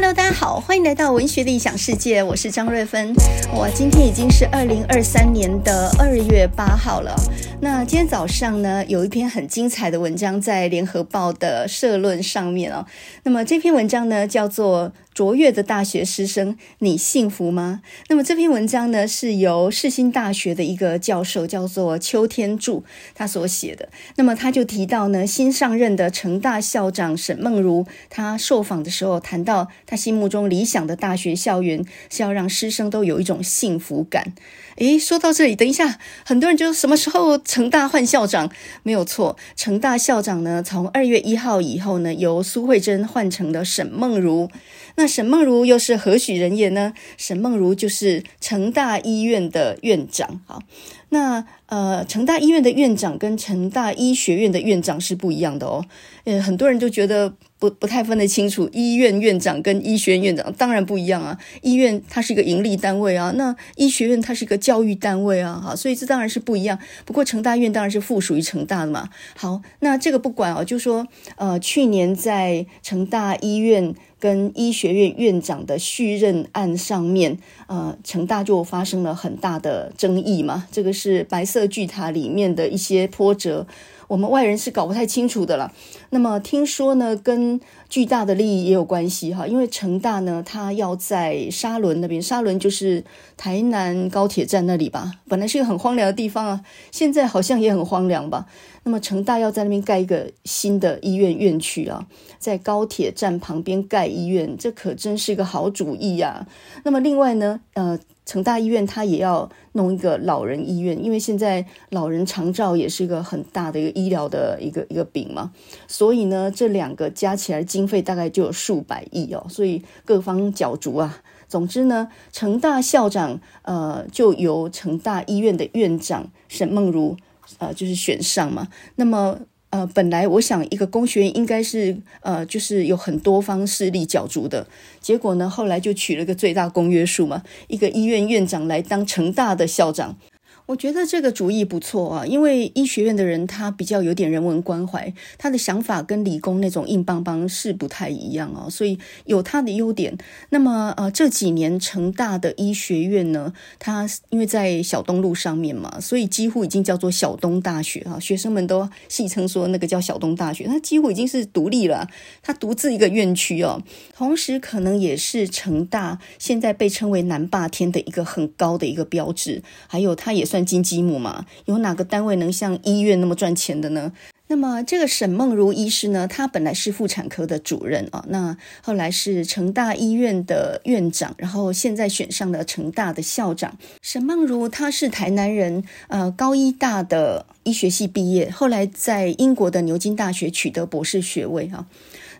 Hello，大家好，欢迎来到文学理想世界，我是张瑞芬。我今天已经是二零二三年的二月八号了。那今天早上呢，有一篇很精彩的文章在联合报的社论上面哦。那么这篇文章呢，叫做。卓越的大学师生，你幸福吗？那么这篇文章呢，是由世新大学的一个教授叫做邱天柱他所写的。那么他就提到呢，新上任的成大校长沈梦如，他受访的时候谈到，他心目中理想的大学校园是要让师生都有一种幸福感。诶，说到这里，等一下，很多人就什么时候成大换校长？没有错，成大校长呢，从二月一号以后呢，由苏慧珍换成了沈梦如。那沈孟儒又是何许人也呢？沈孟儒就是成大医院的院长。好，那呃，成大医院的院长跟成大医学院的院长是不一样的哦。呃，很多人就觉得不不太分得清楚，医院院长跟医学院院长当然不一样啊。医院它是一个盈利单位啊，那医学院它是一个教育单位啊，哈，所以这当然是不一样。不过成大院当然是附属于成大的嘛。好，那这个不管哦，就说呃，去年在成大医院。跟医学院院长的续任案上面，呃，成大就发生了很大的争议嘛。这个是白色巨塔里面的一些波折，我们外人是搞不太清楚的了。那么听说呢，跟巨大的利益也有关系哈，因为成大呢，它要在沙仑那边，沙仑就是台南高铁站那里吧，本来是一个很荒凉的地方啊，现在好像也很荒凉吧。那么成大要在那边盖一个新的医院院区啊，在高铁站旁边盖医院，这可真是一个好主意呀。那么另外呢，呃，成大医院它也要弄一个老人医院，因为现在老人长照也是一个很大的一个医疗的一个一个饼嘛，所以呢，这两个加起来经费大概就有数百亿哦，所以各方角逐啊。总之呢，成大校长呃就由成大医院的院长沈梦如。呃，就是选上嘛。那么，呃，本来我想一个工学院应该是呃，就是有很多方势力角逐的。结果呢，后来就取了个最大公约数嘛，一个医院院长来当成大的校长。我觉得这个主意不错啊，因为医学院的人他比较有点人文关怀，他的想法跟理工那种硬邦邦是不太一样啊，所以有他的优点。那么呃，这几年成大的医学院呢，它因为在小东路上面嘛，所以几乎已经叫做小东大学啊，学生们都戏称说那个叫小东大学，它几乎已经是独立了，它独自一个院区哦，同时可能也是成大现在被称为南霸天的一个很高的一个标志，还有它也算。金鸡母嘛，有哪个单位能像医院那么赚钱的呢？那么这个沈梦如医师呢，他本来是妇产科的主任啊，那后来是成大医院的院长，然后现在选上了成大的校长。沈梦如他是台南人，呃，高医大的医学系毕业，后来在英国的牛津大学取得博士学位哈。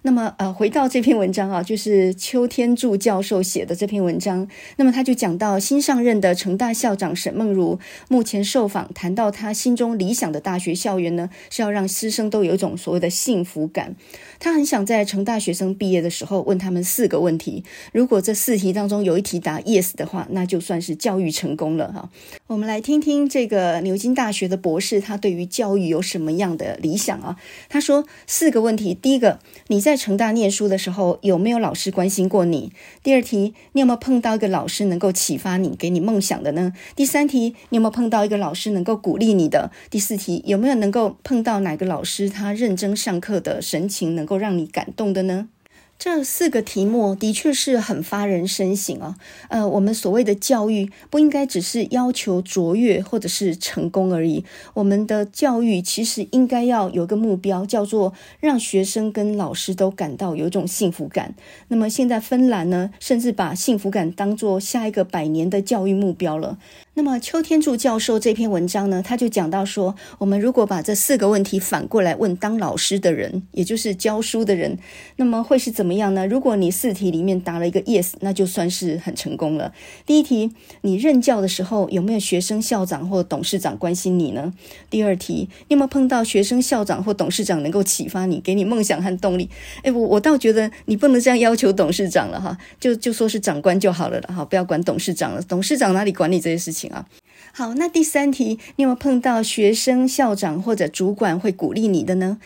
那么，呃，回到这篇文章啊，就是邱天柱教授写的这篇文章。那么他就讲到新上任的成大校长沈梦茹，目前受访谈到他心中理想的大学校园呢，是要让师生都有一种所谓的幸福感。他很想在成大学生毕业的时候问他们四个问题，如果这四题当中有一题答 yes 的话，那就算是教育成功了哈。我们来听听这个牛津大学的博士，他对于教育有什么样的理想啊？他说四个问题，第一个，你在成大念书的时候有没有老师关心过你？第二题，你有没有碰到一个老师能够启发你、给你梦想的呢？第三题，你有没有碰到一个老师能够鼓励你的？第四题，有没有能够碰到哪个老师他认真上课的神情能够让你感动的呢？这四个题目的确是很发人深省啊。呃，我们所谓的教育不应该只是要求卓越或者是成功而已。我们的教育其实应该要有个目标，叫做让学生跟老师都感到有一种幸福感。那么现在芬兰呢，甚至把幸福感当做下一个百年的教育目标了。那么邱天柱教授这篇文章呢，他就讲到说，我们如果把这四个问题反过来问当老师的人，也就是教书的人，那么会是怎么怎么样呢？如果你四题里面答了一个 yes，那就算是很成功了。第一题，你任教的时候有没有学生校长或董事长关心你呢？第二题，你有没有碰到学生校长或董事长能够启发你，给你梦想和动力？哎，我我倒觉得你不能这样要求董事长了哈，就就说是长官就好了了哈，不要管董事长了，董事长哪里管你这些事情？啊，好，那第三题，你有没有碰到学生、校长或者主管会鼓励你的呢？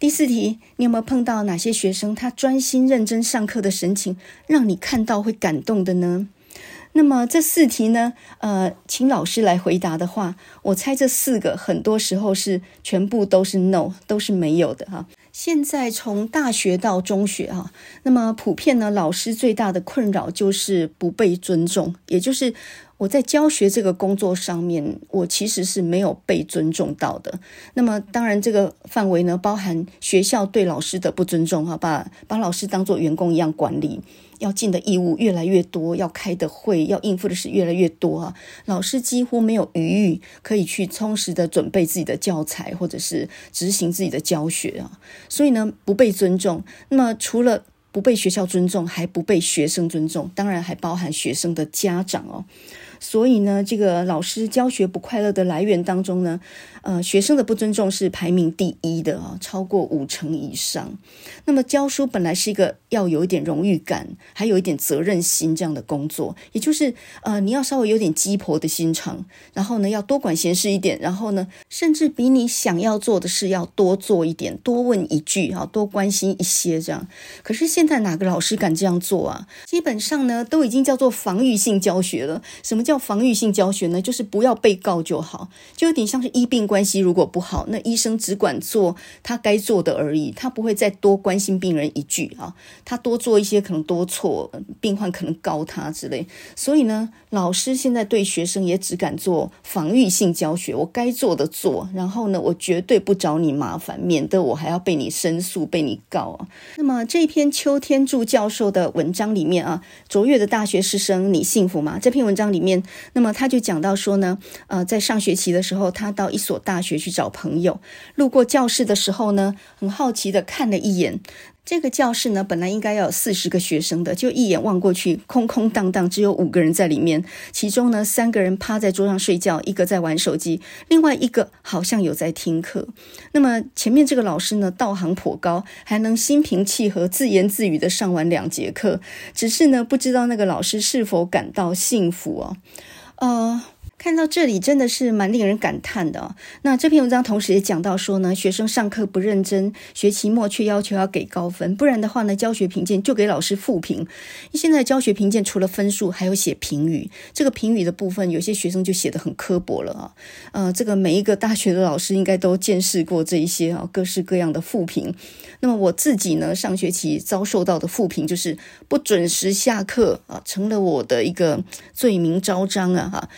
第四题，你有没有碰到哪些学生他专心认真上课的神情，让你看到会感动的呢？那么这四题呢，呃，请老师来回答的话，我猜这四个很多时候是全部都是 no，都是没有的哈。现在从大学到中学哈，那么普遍呢，老师最大的困扰就是不被尊重，也就是。我在教学这个工作上面，我其实是没有被尊重到的。那么，当然这个范围呢，包含学校对老师的不尊重，哈，把把老师当做员工一样管理，要尽的义务越来越多，要开的会，要应付的事越来越多啊。老师几乎没有余裕可以去充实的准备自己的教材，或者是执行自己的教学啊。所以呢，不被尊重。那么，除了不被学校尊重，还不被学生尊重，当然还包含学生的家长哦。所以呢，这个老师教学不快乐的来源当中呢，呃，学生的不尊重是排名第一的啊，超过五成以上。那么教书本来是一个要有一点荣誉感，还有一点责任心这样的工作，也就是呃，你要稍微有点鸡婆的心肠，然后呢，要多管闲事一点，然后呢，甚至比你想要做的事要多做一点，多问一句啊，多关心一些这样。可是现在哪个老师敢这样做啊？基本上呢，都已经叫做防御性教学了。什么叫防御性教学呢？就是不要被告就好，就有点像是医病关系如果不好，那医生只管做他该做的而已，他不会再多关心病人一句啊，他多做一些可能多错，病患可能告他之类。所以呢，老师现在对学生也只敢做防御性教学，我该做的做，然后呢，我绝对不找你麻烦，免得我还要被你申诉、被你告啊。那么这篇秋天柱教授的文章里面啊，卓越的大学师生，你幸福吗？这篇文章里面。那么他就讲到说呢，呃，在上学期的时候，他到一所大学去找朋友，路过教室的时候呢，很好奇的看了一眼这个教室呢，本来应该要有四十个学生的，就一眼望过去，空空荡荡，只有五个人在里面。其中呢，三个人趴在桌上睡觉，一个在玩手机，另外一个好像有在听课。那么前面这个老师呢，道行颇高，还能心平气和、自言自语的上完两节课，只是呢，不知道那个老师是否感到幸福哦。呃，看到这里真的是蛮令人感叹的哦。那这篇文章同时也讲到说呢，学生上课不认真，学期末却要求要给高分，不然的话呢，教学评鉴就给老师负评。现在教学评鉴除了分数，还有写评语。这个评语的部分，有些学生就写得很刻薄了啊。呃，这个每一个大学的老师应该都见识过这一些啊，各式各样的负评。那么我自己呢，上学期遭受到的负评就是不准时下课啊，成了我的一个罪名昭彰啊。哈，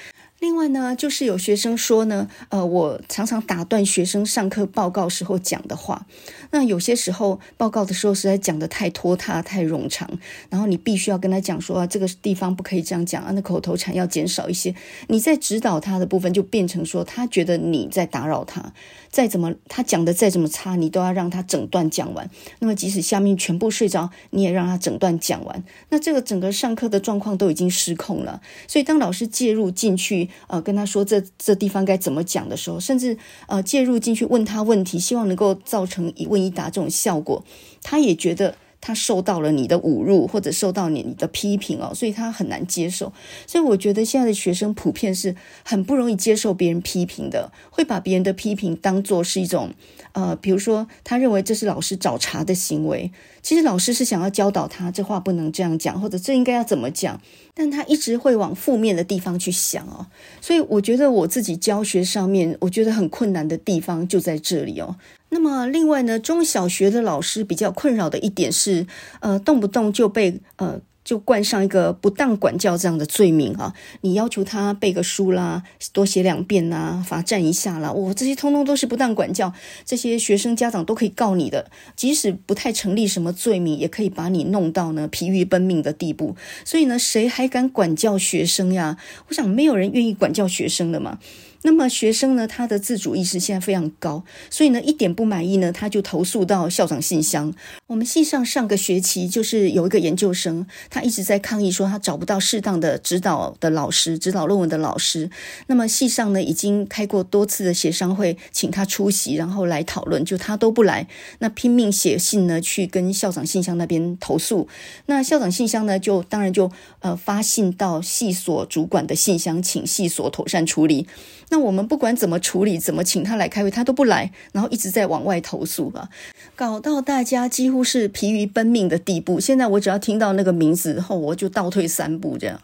另外呢，就是有学生说呢，呃，我常常打断学生上课报告时候讲的话。那有些时候报告的时候实在讲得太拖沓、太冗长，然后你必须要跟他讲说啊，这个地方不可以这样讲啊，那口头禅要减少一些。你在指导他的部分就变成说，他觉得你在打扰他。再怎么他讲的再怎么差，你都要让他整段讲完。那么即使下面全部睡着，你也让他整段讲完。那这个整个上课的状况都已经失控了。所以当老师介入进去，呃，跟他说这这地方该怎么讲的时候，甚至呃介入进去问他问题，希望能够造成一问一答这种效果，他也觉得。他受到了你的侮辱，或者受到你的批评哦，所以他很难接受。所以我觉得现在的学生普遍是很不容易接受别人批评的，会把别人的批评当作是一种，呃，比如说他认为这是老师找茬的行为。其实老师是想要教导他，这话不能这样讲，或者这应该要怎么讲，但他一直会往负面的地方去想哦。所以我觉得我自己教学上面，我觉得很困难的地方就在这里哦。那么，另外呢，中小学的老师比较困扰的一点是，呃，动不动就被呃就冠上一个不当管教这样的罪名啊。你要求他背个书啦，多写两遍呐，罚站一下啦，我、这些通通都是不当管教，这些学生家长都可以告你的，即使不太成立什么罪名，也可以把你弄到呢疲于奔命的地步。所以呢，谁还敢管教学生呀？我想没有人愿意管教学生的嘛。那么学生呢，他的自主意识现在非常高，所以呢，一点不满意呢，他就投诉到校长信箱。我们系上上个学期就是有一个研究生，他一直在抗议说他找不到适当的指导的老师，指导论文的老师。那么系上呢，已经开过多次的协商会，请他出席，然后来讨论，就他都不来，那拼命写信呢，去跟校长信箱那边投诉。那校长信箱呢，就当然就呃发信到系所主管的信箱，请系所妥善处理。那我们不管怎么处理，怎么请他来开会，他都不来，然后一直在往外投诉吧，搞到大家几乎是疲于奔命的地步。现在我只要听到那个名字后，我就倒退三步这样。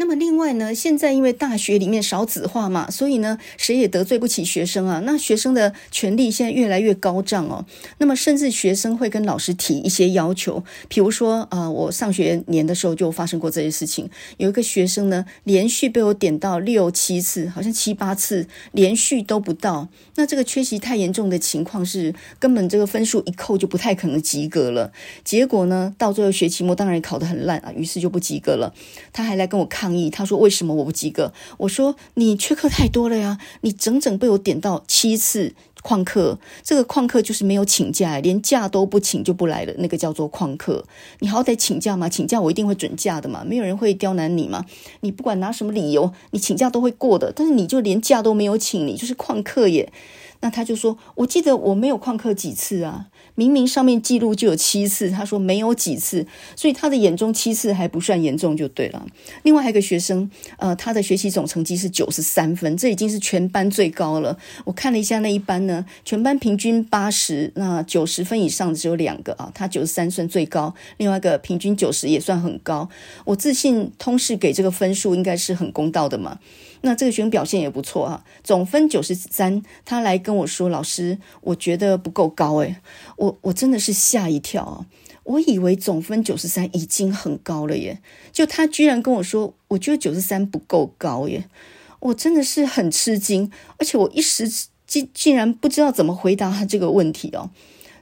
那么另外呢，现在因为大学里面少子化嘛，所以呢，谁也得罪不起学生啊。那学生的权利现在越来越高涨哦。那么甚至学生会跟老师提一些要求，比如说啊、我上学年的时候就发生过这些事情。有一个学生呢，连续被我点到六七次，好像七八次，连续都不到。那这个缺席太严重的情况是，根本这个分数一扣就不太可能及格了。结果呢，到最后学期末当然考得很烂啊，于是就不及格了。他还来跟我抗。他说：“为什么我不及格？”我说：“你缺课太多了呀！你整整被我点到七次旷课，这个旷课就是没有请假，连假都不请就不来了，那个叫做旷课。你好歹请假嘛，请假我一定会准假的嘛，没有人会刁难你嘛。你不管拿什么理由，你请假都会过的。但是你就连假都没有请，你就是旷课耶。”那他就说：“我记得我没有旷课几次啊。”明明上面记录就有七次，他说没有几次，所以他的眼中七次还不算严重就对了。另外还有一个学生，呃，他的学习总成绩是九十三分，这已经是全班最高了。我看了一下那一班呢，全班平均八十，那九十分以上的只有两个啊，他九十三算最高，另外一个平均九十也算很高。我自信通识给这个分数应该是很公道的嘛。那这个学生表现也不错啊，总分九十三，他来跟我说：“老师，我觉得不够高。”诶，我我真的是吓一跳啊！我以为总分九十三已经很高了耶，就他居然跟我说：“我觉得九十三不够高耶！”我真的是很吃惊，而且我一时竟竟然不知道怎么回答他这个问题哦。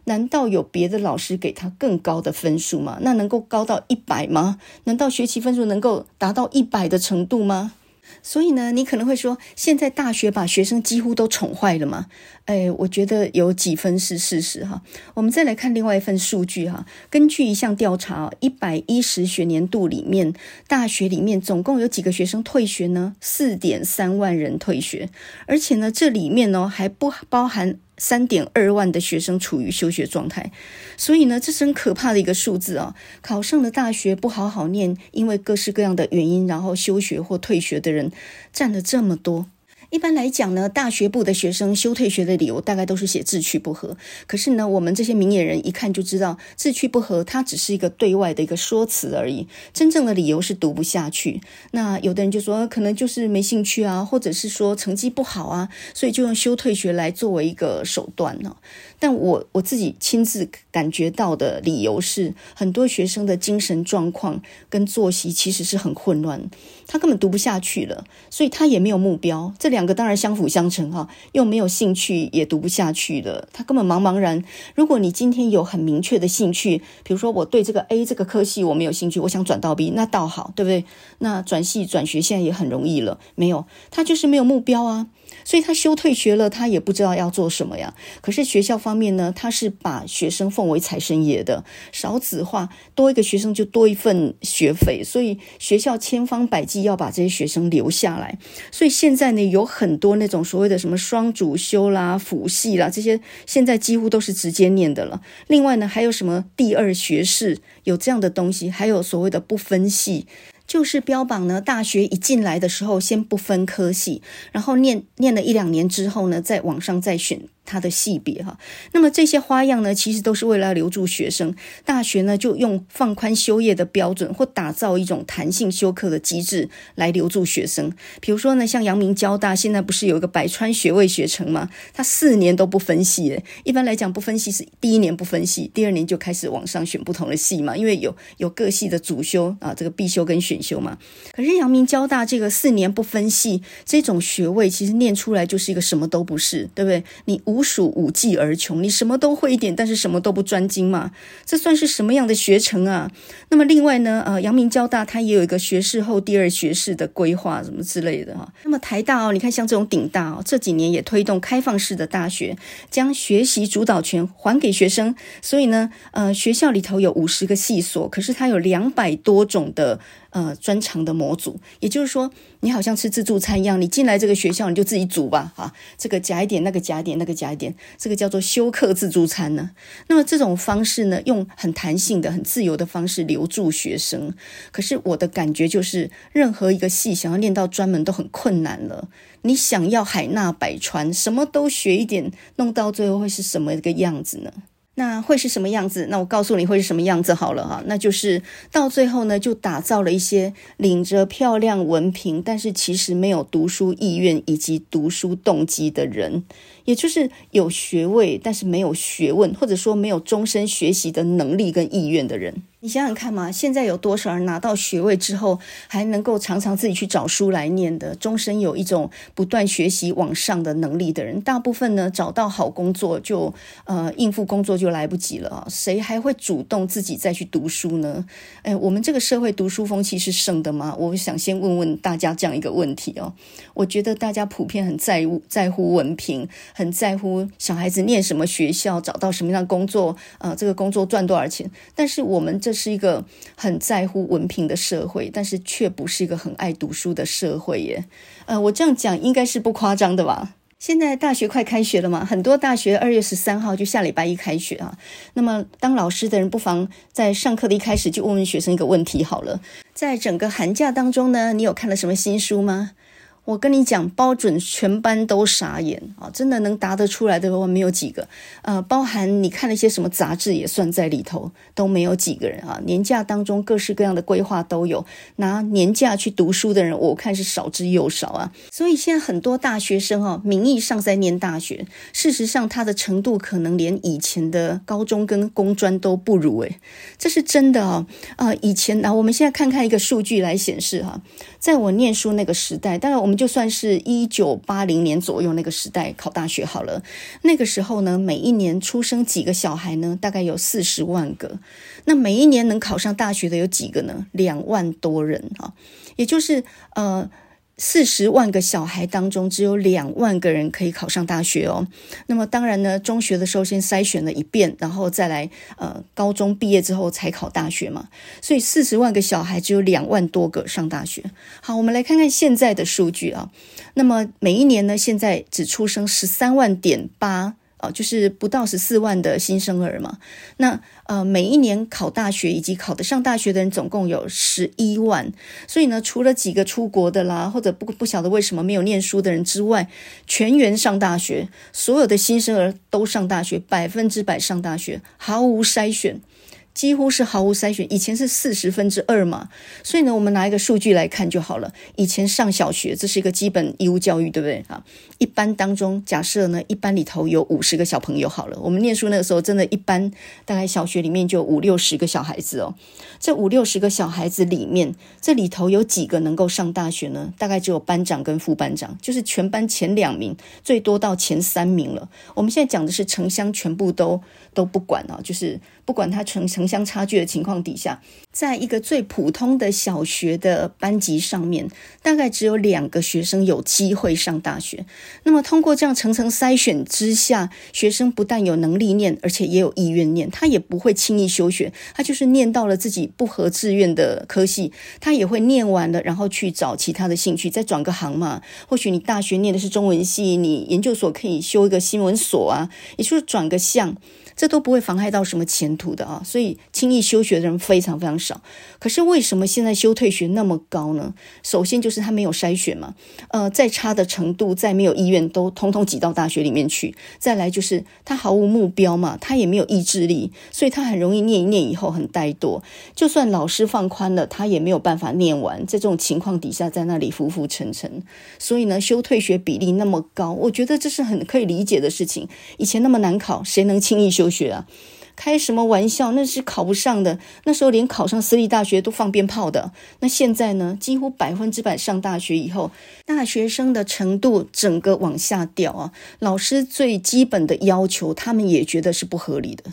难道有别的老师给他更高的分数吗？那能够高到一百吗？难道学期分数能够达到一百的程度吗？所以呢，你可能会说，现在大学把学生几乎都宠坏了吗？哎，我觉得有几分是事实哈。我们再来看另外一份数据哈，根据一项调查，一百一十学年度里面，大学里面总共有几个学生退学呢？四点三万人退学，而且呢，这里面呢还不包含。三点二万的学生处于休学状态，所以呢，这是很可怕的一个数字啊！考上了大学不好好念，因为各式各样的原因，然后休学或退学的人占了这么多。一般来讲呢，大学部的学生休退学的理由大概都是写志趣不合。可是呢，我们这些明眼人一看就知道，志趣不合它只是一个对外的一个说辞而已，真正的理由是读不下去。那有的人就说，可能就是没兴趣啊，或者是说成绩不好啊，所以就用休退学来作为一个手段呢。但我我自己亲自感觉到的理由是，很多学生的精神状况跟作息其实是很混乱，他根本读不下去了，所以他也没有目标。这两个当然相辅相成哈，又没有兴趣，也读不下去了，他根本茫茫然。如果你今天有很明确的兴趣，比如说我对这个 A 这个科系我没有兴趣，我想转到 B，那倒好，对不对？那转系转学现在也很容易了，没有，他就是没有目标啊。所以他休退学了，他也不知道要做什么呀。可是学校方面呢，他是把学生奉为财神爷的，少子化，多一个学生就多一份学费，所以学校千方百计要把这些学生留下来。所以现在呢，有很多那种所谓的什么双主修啦、辅系啦，这些现在几乎都是直接念的了。另外呢，还有什么第二学士，有这样的东西，还有所谓的不分系。就是标榜呢，大学一进来的时候先不分科系，然后念念了一两年之后呢，在网上再选。他的系别哈，那么这些花样呢，其实都是为了留住学生。大学呢，就用放宽修业的标准，或打造一种弹性修课的机制来留住学生。比如说呢，像阳明交大现在不是有一个百川学位学程吗？他四年都不分系诶，一般来讲不分系是第一年不分系，第二年就开始往上选不同的系嘛，因为有有各系的主修啊，这个必修跟选修嘛。可是阳明交大这个四年不分系这种学位，其实念出来就是一个什么都不是，对不对？你无。属五技而穷，你什么都会一点，但是什么都不专精嘛？这算是什么样的学程啊？那么另外呢，呃，阳明交大它也有一个学士后第二学士的规划，什么之类的哈。那么台大哦，你看像这种顶大哦，这几年也推动开放式的大学，将学习主导权还给学生。所以呢，呃，学校里头有五十个系所，可是它有两百多种的。呃，专长的模组，也就是说，你好像吃自助餐一样，你进来这个学校，你就自己煮吧，哈，这个夹一点，那个夹一点，那个夹一点，这个叫做休克自助餐呢。那么这种方式呢，用很弹性的、很自由的方式留住学生。可是我的感觉就是，任何一个系想要练到专门都很困难了。你想要海纳百川，什么都学一点，弄到最后会是什么一个样子呢？那会是什么样子？那我告诉你会是什么样子好了哈，那就是到最后呢，就打造了一些领着漂亮文凭，但是其实没有读书意愿以及读书动机的人，也就是有学位但是没有学问，或者说没有终身学习的能力跟意愿的人。你想想看嘛，现在有多少人拿到学位之后还能够常常自己去找书来念的，终身有一种不断学习往上的能力的人？大部分呢，找到好工作就呃应付工作就来不及了啊，谁还会主动自己再去读书呢？哎，我们这个社会读书风气是盛的吗？我想先问问大家这样一个问题哦。我觉得大家普遍很在乎在乎文凭，很在乎小孩子念什么学校，找到什么样的工作，呃，这个工作赚多少钱，但是我们。这是一个很在乎文凭的社会，但是却不是一个很爱读书的社会耶。呃，我这样讲应该是不夸张的吧？现在大学快开学了嘛，很多大学二月十三号就下礼拜一开学啊。那么当老师的人不妨在上课的一开始就问问学生一个问题好了：在整个寒假当中呢，你有看了什么新书吗？我跟你讲，包准全班都傻眼啊！真的能答得出来的话，没有几个。呃，包含你看了一些什么杂志也算在里头，都没有几个人啊。年假当中各式各样的规划都有，拿年假去读书的人，我看是少之又少啊。所以现在很多大学生哦，名义上在念大学，事实上他的程度可能连以前的高中跟工专都不如诶，这是真的哦。啊、呃，以前啊，我们现在看看一个数据来显示哈，在我念书那个时代，当然我们。就算是一九八零年左右那个时代考大学好了，那个时候呢，每一年出生几个小孩呢？大概有四十万个。那每一年能考上大学的有几个呢？两万多人啊，也就是呃。四十万个小孩当中，只有两万个人可以考上大学哦。那么当然呢，中学的时候先筛选了一遍，然后再来呃，高中毕业之后才考大学嘛。所以四十万个小孩只有两万多个上大学。好，我们来看看现在的数据啊。那么每一年呢，现在只出生十三万点八。哦，就是不到十四万的新生儿嘛。那呃，每一年考大学以及考得上大学的人总共有十一万。所以呢，除了几个出国的啦，或者不不晓得为什么没有念书的人之外，全员上大学，所有的新生儿都上大学，百分之百上大学，毫无筛选。几乎是毫无筛选，以前是四十分之二嘛，所以呢，我们拿一个数据来看就好了。以前上小学，这是一个基本义务教育，对不对啊？一班当中，假设呢，一班里头有五十个小朋友好了，我们念书那个时候，真的，一班大概小学里面就五六十个小孩子哦。这五六十个小孩子里面，这里头有几个能够上大学呢？大概只有班长跟副班长，就是全班前两名，最多到前三名了。我们现在讲的是城乡全部都都不管啊，就是。不管他城城乡差距的情况底下，在一个最普通的小学的班级上面，大概只有两个学生有机会上大学。那么通过这样层层筛选之下，学生不但有能力念，而且也有意愿念，他也不会轻易休学。他就是念到了自己不合志愿的科系，他也会念完了，然后去找其他的兴趣，再转个行嘛。或许你大学念的是中文系，你研究所可以修一个新闻所啊，也就是转个项。这都不会妨害到什么前途的啊，所以轻易休学的人非常非常少。可是为什么现在休退学那么高呢？首先就是他没有筛选嘛，呃，再差的程度，再没有意愿，都通通挤到大学里面去。再来就是他毫无目标嘛，他也没有意志力，所以他很容易念一念以后很怠惰。就算老师放宽了，他也没有办法念完。在这种情况底下，在那里浮浮沉沉。所以呢，休退学比例那么高，我觉得这是很可以理解的事情。以前那么难考，谁能轻易休？学啊，开什么玩笑？那是考不上的。那时候连考上私立大学都放鞭炮的。那现在呢？几乎百分之百上大学以后，大学生的程度整个往下掉啊。老师最基本的要求，他们也觉得是不合理的。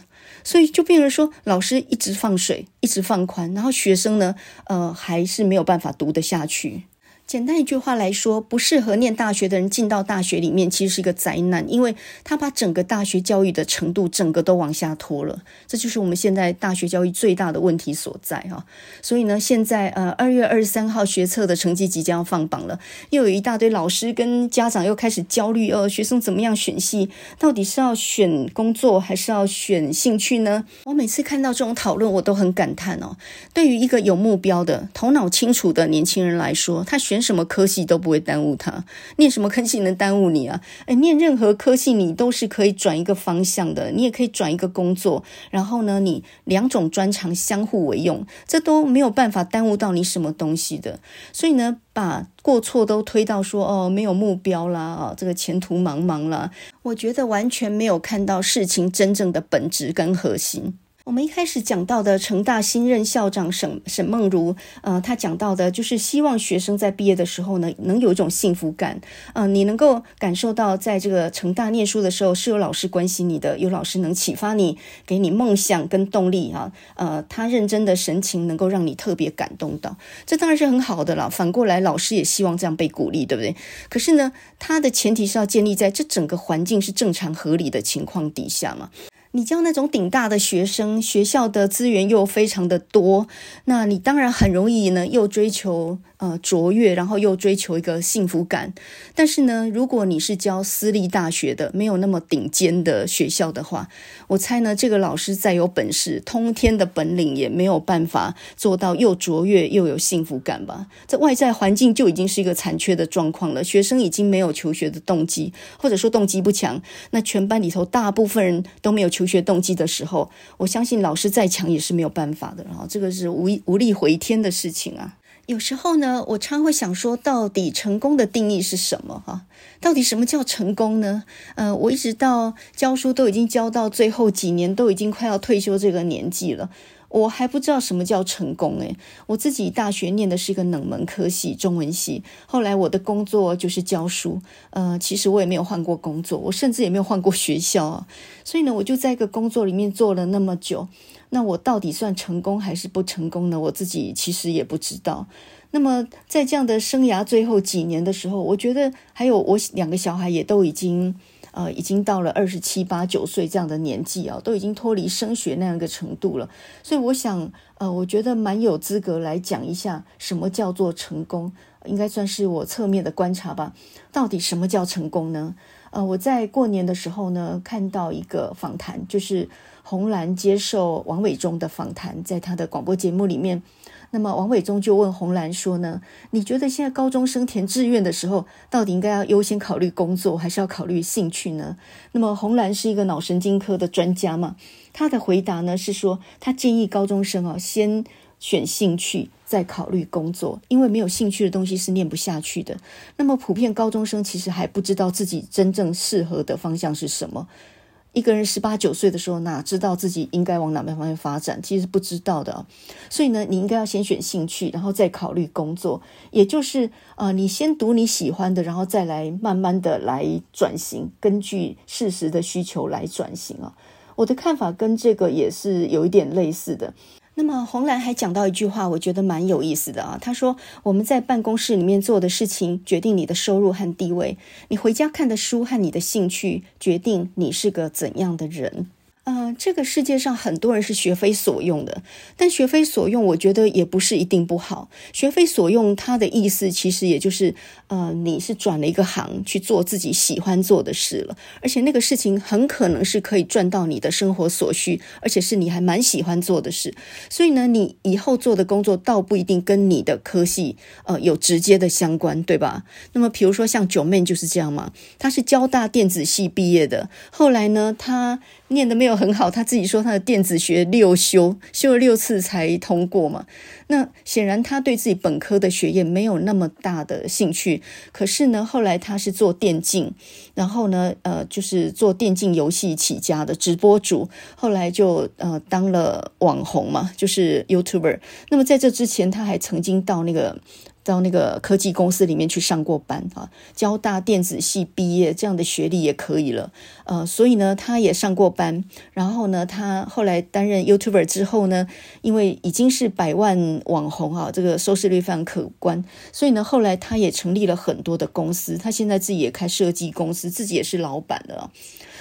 所以就变成说，老师一直放水，一直放宽，然后学生呢，呃，还是没有办法读得下去。简单一句话来说，不适合念大学的人进到大学里面，其实是一个灾难，因为他把整个大学教育的程度整个都往下拖了。这就是我们现在大学教育最大的问题所在哈。所以呢，现在呃二月二十三号学测的成绩即将要放榜了，又有一大堆老师跟家长又开始焦虑哦，学生怎么样选系？到底是要选工作还是要选兴趣呢？我每次看到这种讨论，我都很感叹哦。对于一个有目标的、头脑清楚的年轻人来说，他选。念什么科系都不会耽误他，念什么科系能耽误你啊？诶，念任何科系你都是可以转一个方向的，你也可以转一个工作，然后呢，你两种专长相互为用，这都没有办法耽误到你什么东西的。所以呢，把过错都推到说哦，没有目标啦，啊，这个前途茫茫啦，我觉得完全没有看到事情真正的本质跟核心。我们一开始讲到的成大新任校长沈沈梦如，呃，他讲到的就是希望学生在毕业的时候呢，能有一种幸福感，呃，你能够感受到在这个成大念书的时候是有老师关心你的，有老师能启发你，给你梦想跟动力啊，呃，他认真的神情能够让你特别感动到，这当然是很好的了。反过来，老师也希望这样被鼓励，对不对？可是呢，他的前提是要建立在这整个环境是正常合理的情况底下嘛。你教那种顶大的学生，学校的资源又非常的多，那你当然很容易呢，又追求。呃，卓越，然后又追求一个幸福感。但是呢，如果你是教私立大学的，没有那么顶尖的学校的话，我猜呢，这个老师再有本事，通天的本领也没有办法做到又卓越又有幸福感吧？这外在环境就已经是一个残缺的状况了，学生已经没有求学的动机，或者说动机不强。那全班里头大部分人都没有求学动机的时候，我相信老师再强也是没有办法的。然后这个是无无力回天的事情啊。有时候呢，我常会想说，到底成功的定义是什么？哈，到底什么叫成功呢？呃，我一直到教书都已经教到最后几年，都已经快要退休这个年纪了，我还不知道什么叫成功。诶，我自己大学念的是一个冷门科系，中文系。后来我的工作就是教书。呃，其实我也没有换过工作，我甚至也没有换过学校啊。所以呢，我就在一个工作里面做了那么久。那我到底算成功还是不成功呢？我自己其实也不知道。那么在这样的生涯最后几年的时候，我觉得还有我两个小孩也都已经呃已经到了二十七八九岁这样的年纪啊，都已经脱离升学那样一个程度了。所以我想呃，我觉得蛮有资格来讲一下什么叫做成功，应该算是我侧面的观察吧。到底什么叫成功呢？呃，我在过年的时候呢，看到一个访谈，就是。红兰接受王伟忠的访谈，在他的广播节目里面，那么王伟忠就问红兰说呢：“你觉得现在高中生填志愿的时候，到底应该要优先考虑工作，还是要考虑兴趣呢？”那么红兰是一个脑神经科的专家嘛，他的回答呢是说，他建议高中生啊先选兴趣，再考虑工作，因为没有兴趣的东西是念不下去的。那么普遍高中生其实还不知道自己真正适合的方向是什么。一个人十八九岁的时候，哪知道自己应该往哪边方面发展？其实不知道的。所以呢，你应该要先选兴趣，然后再考虑工作。也就是，呃，你先读你喜欢的，然后再来慢慢的来转型，根据事实的需求来转型啊。我的看法跟这个也是有一点类似的。那么红兰还讲到一句话，我觉得蛮有意思的啊。他说：“我们在办公室里面做的事情，决定你的收入和地位；你回家看的书和你的兴趣，决定你是个怎样的人。”呃，这个世界上很多人是学非所用的，但学非所用，我觉得也不是一定不好。学非所用，它的意思其实也就是，呃，你是转了一个行去做自己喜欢做的事了，而且那个事情很可能是可以赚到你的生活所需，而且是你还蛮喜欢做的事。所以呢，你以后做的工作倒不一定跟你的科系呃有直接的相关，对吧？那么，比如说像九妹就是这样嘛，她是交大电子系毕业的，后来呢，她念的没有。很好，他自己说他的电子学六修，修了六次才通过嘛。那显然他对自己本科的学业没有那么大的兴趣。可是呢，后来他是做电竞，然后呢，呃，就是做电竞游戏起家的直播主，后来就呃当了网红嘛，就是 YouTuber。那么在这之前，他还曾经到那个。到那个科技公司里面去上过班啊，交大电子系毕业这样的学历也可以了。呃，所以呢，他也上过班。然后呢，他后来担任 YouTuber 之后呢，因为已经是百万网红啊，这个收视率非常可观，所以呢，后来他也成立了很多的公司。他现在自己也开设计公司，自己也是老板了。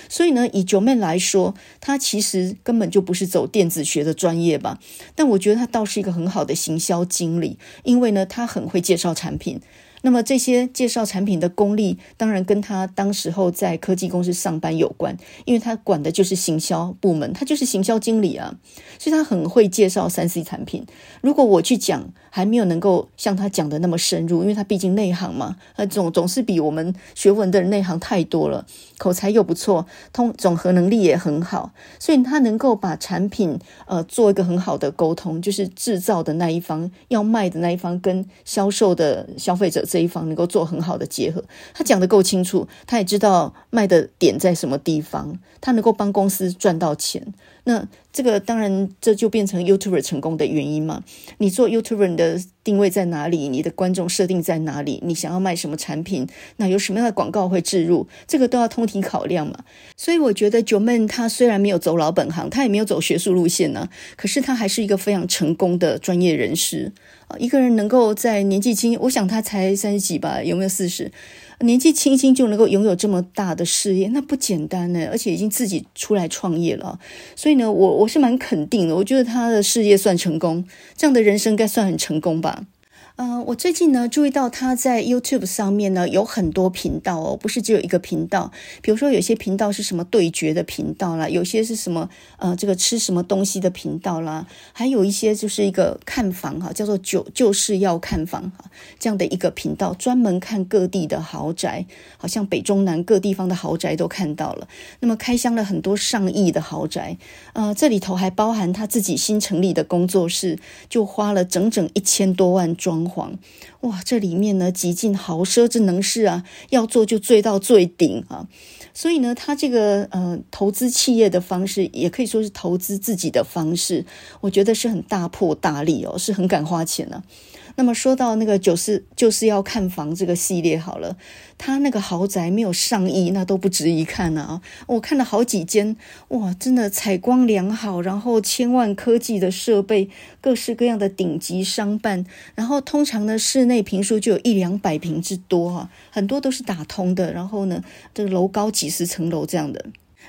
所以呢，以九妹来说，她其实根本就不是走电子学的专业吧，但我觉得她倒是一个很好的行销经理，因为呢，她很会介绍产品。那么这些介绍产品的功力，当然跟他当时候在科技公司上班有关，因为他管的就是行销部门，他就是行销经理啊，所以他很会介绍三 C 产品。如果我去讲，还没有能够像他讲的那么深入，因为他毕竟内行嘛，他总总是比我们学文的内行太多了，口才又不错，通总和能力也很好，所以他能够把产品呃做一个很好的沟通，就是制造的那一方要卖的那一方跟销售的消费者。这一方能够做很好的结合，他讲得够清楚，他也知道卖的点在什么地方，他能够帮公司赚到钱。那这个当然这就变成 YouTube 成功的原因嘛。你做 YouTube 的定位在哪里？你的观众设定在哪里？你想要卖什么产品？那有什么样的广告会置入？这个都要通体考量嘛。所以我觉得 Joeman 他虽然没有走老本行，他也没有走学术路线呢，可是他还是一个非常成功的专业人士。一个人能够在年纪轻，我想他才三十几吧，有没有四十？年纪轻轻就能够拥有这么大的事业，那不简单呢，而且已经自己出来创业了。所以呢，我我是蛮肯定的，我觉得他的事业算成功，这样的人生该算很成功吧。呃，我最近呢注意到他在 YouTube 上面呢有很多频道哦，不是只有一个频道。比如说有些频道是什么对决的频道啦，有些是什么呃这个吃什么东西的频道啦，还有一些就是一个看房哈，叫做就就是要看房哈这样的一个频道，专门看各地的豪宅，好像北中南各地方的豪宅都看到了。那么开箱了很多上亿的豪宅，呃，这里头还包含他自己新成立的工作室，就花了整整一千多万装。黄哇，这里面呢极尽豪奢之能事啊，要做就做到最顶啊，所以呢，他这个呃投资企业的方式，也可以说是投资自己的方式，我觉得是很大破大立哦，是很敢花钱呢、那么说到那个就是就是要看房这个系列好了，他那个豪宅没有上亿，那都不值一看啊！我看了好几间，哇，真的采光良好，然后千万科技的设备，各式各样的顶级商办，然后通常呢室内平数就有一两百平之多哈，很多都是打通的，然后呢这个楼高几十层楼这样的。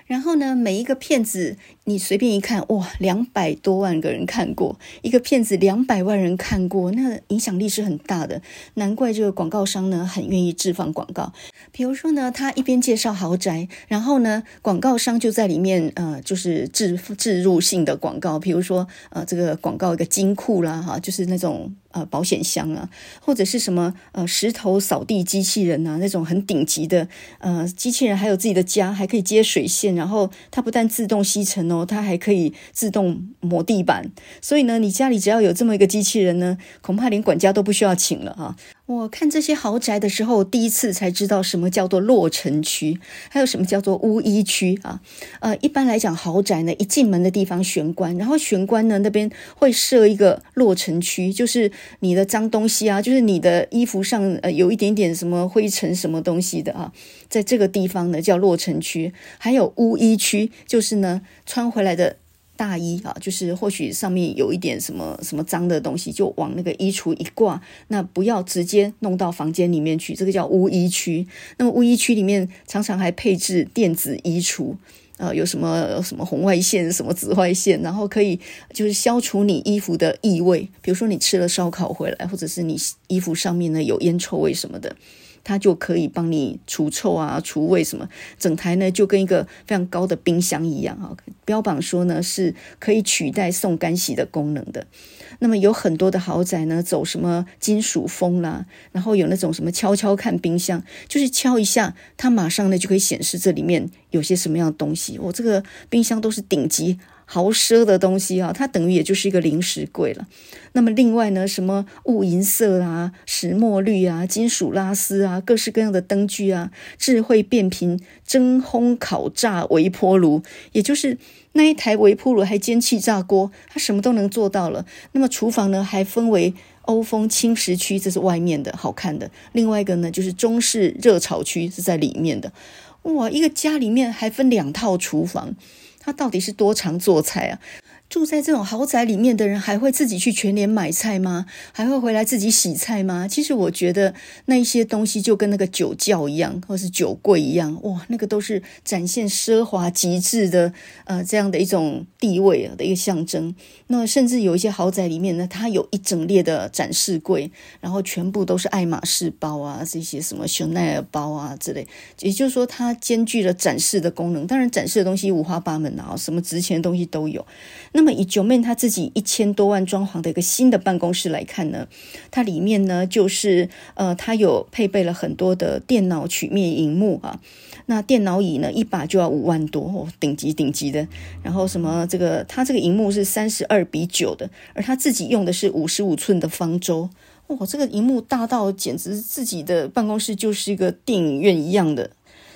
然后呢，每一个片子你随便一看，哇，两百多万个人看过一个片子，两百万人看过，那影响力是很大的。难怪这个广告商呢很愿意置放广告。比如说呢，他一边介绍豪宅，然后呢，广告商就在里面呃，就是置置入性的广告，比如说呃，这个广告一个金库啦，哈，就是那种。呃，保险箱啊，或者是什么呃，石头扫地机器人啊，那种很顶级的呃机器人，还有自己的家，还可以接水线，然后它不但自动吸尘哦，它还可以自动抹地板。所以呢，你家里只要有这么一个机器人呢，恐怕连管家都不需要请了啊。我看这些豪宅的时候，第一次才知道什么叫做落尘区，还有什么叫做污衣区啊。呃，一般来讲，豪宅呢，一进门的地方玄关，然后玄关呢那边会设一个落尘区，就是。你的脏东西啊，就是你的衣服上呃有一点点什么灰尘什么东西的啊，在这个地方呢叫落尘区，还有污衣区，就是呢穿回来的大衣啊，就是或许上面有一点什么什么脏的东西，就往那个衣橱一挂，那不要直接弄到房间里面去，这个叫污衣区。那么污衣区里面常常还配置电子衣橱。呃，有什么什么红外线，什么紫外线，然后可以就是消除你衣服的异味，比如说你吃了烧烤回来，或者是你衣服上面呢有烟臭味什么的，它就可以帮你除臭啊、除味什么。整台呢就跟一个非常高的冰箱一样啊，标榜说呢是可以取代送干洗的功能的。那么有很多的豪宅呢，走什么金属风啦，然后有那种什么敲敲看冰箱，就是敲一下，它马上呢就可以显示这里面有些什么样的东西。我、这个冰箱都是顶级豪奢的东西啊，它等于也就是一个零食柜了。那么另外呢，什么雾银色啊、石墨绿啊、金属拉丝啊，各式各样的灯具啊，智慧变频蒸烘烤炸微波炉，也就是。那一台微波炉还煎气炸锅，它什么都能做到了。那么厨房呢，还分为欧风轻食区，这是外面的好看的；另外一个呢，就是中式热炒区是在里面的。哇，一个家里面还分两套厨房，他到底是多常做菜啊？住在这种豪宅里面的人，还会自己去全联买菜吗？还会回来自己洗菜吗？其实我觉得那一些东西就跟那个酒窖一样，或是酒柜一样，哇，那个都是展现奢华极致的，呃，这样的一种地位的一个象征。那甚至有一些豪宅里面呢，它有一整列的展示柜，然后全部都是爱马仕包啊，这些什么香奈儿包啊之类。也就是说，它兼具了展示的功能。当然，展示的东西五花八门啊，什么值钱的东西都有。那么以九妹她自己一千多万装潢的一个新的办公室来看呢，它里面呢就是呃，它有配备了很多的电脑曲面荧幕啊。那电脑椅呢一把就要五万多哦，顶级顶级的。然后什么这个，它这个荧幕是三十二比九的，而他自己用的是五十五寸的方舟。哇，这个荧幕大到简直自己的办公室就是一个电影院一样的，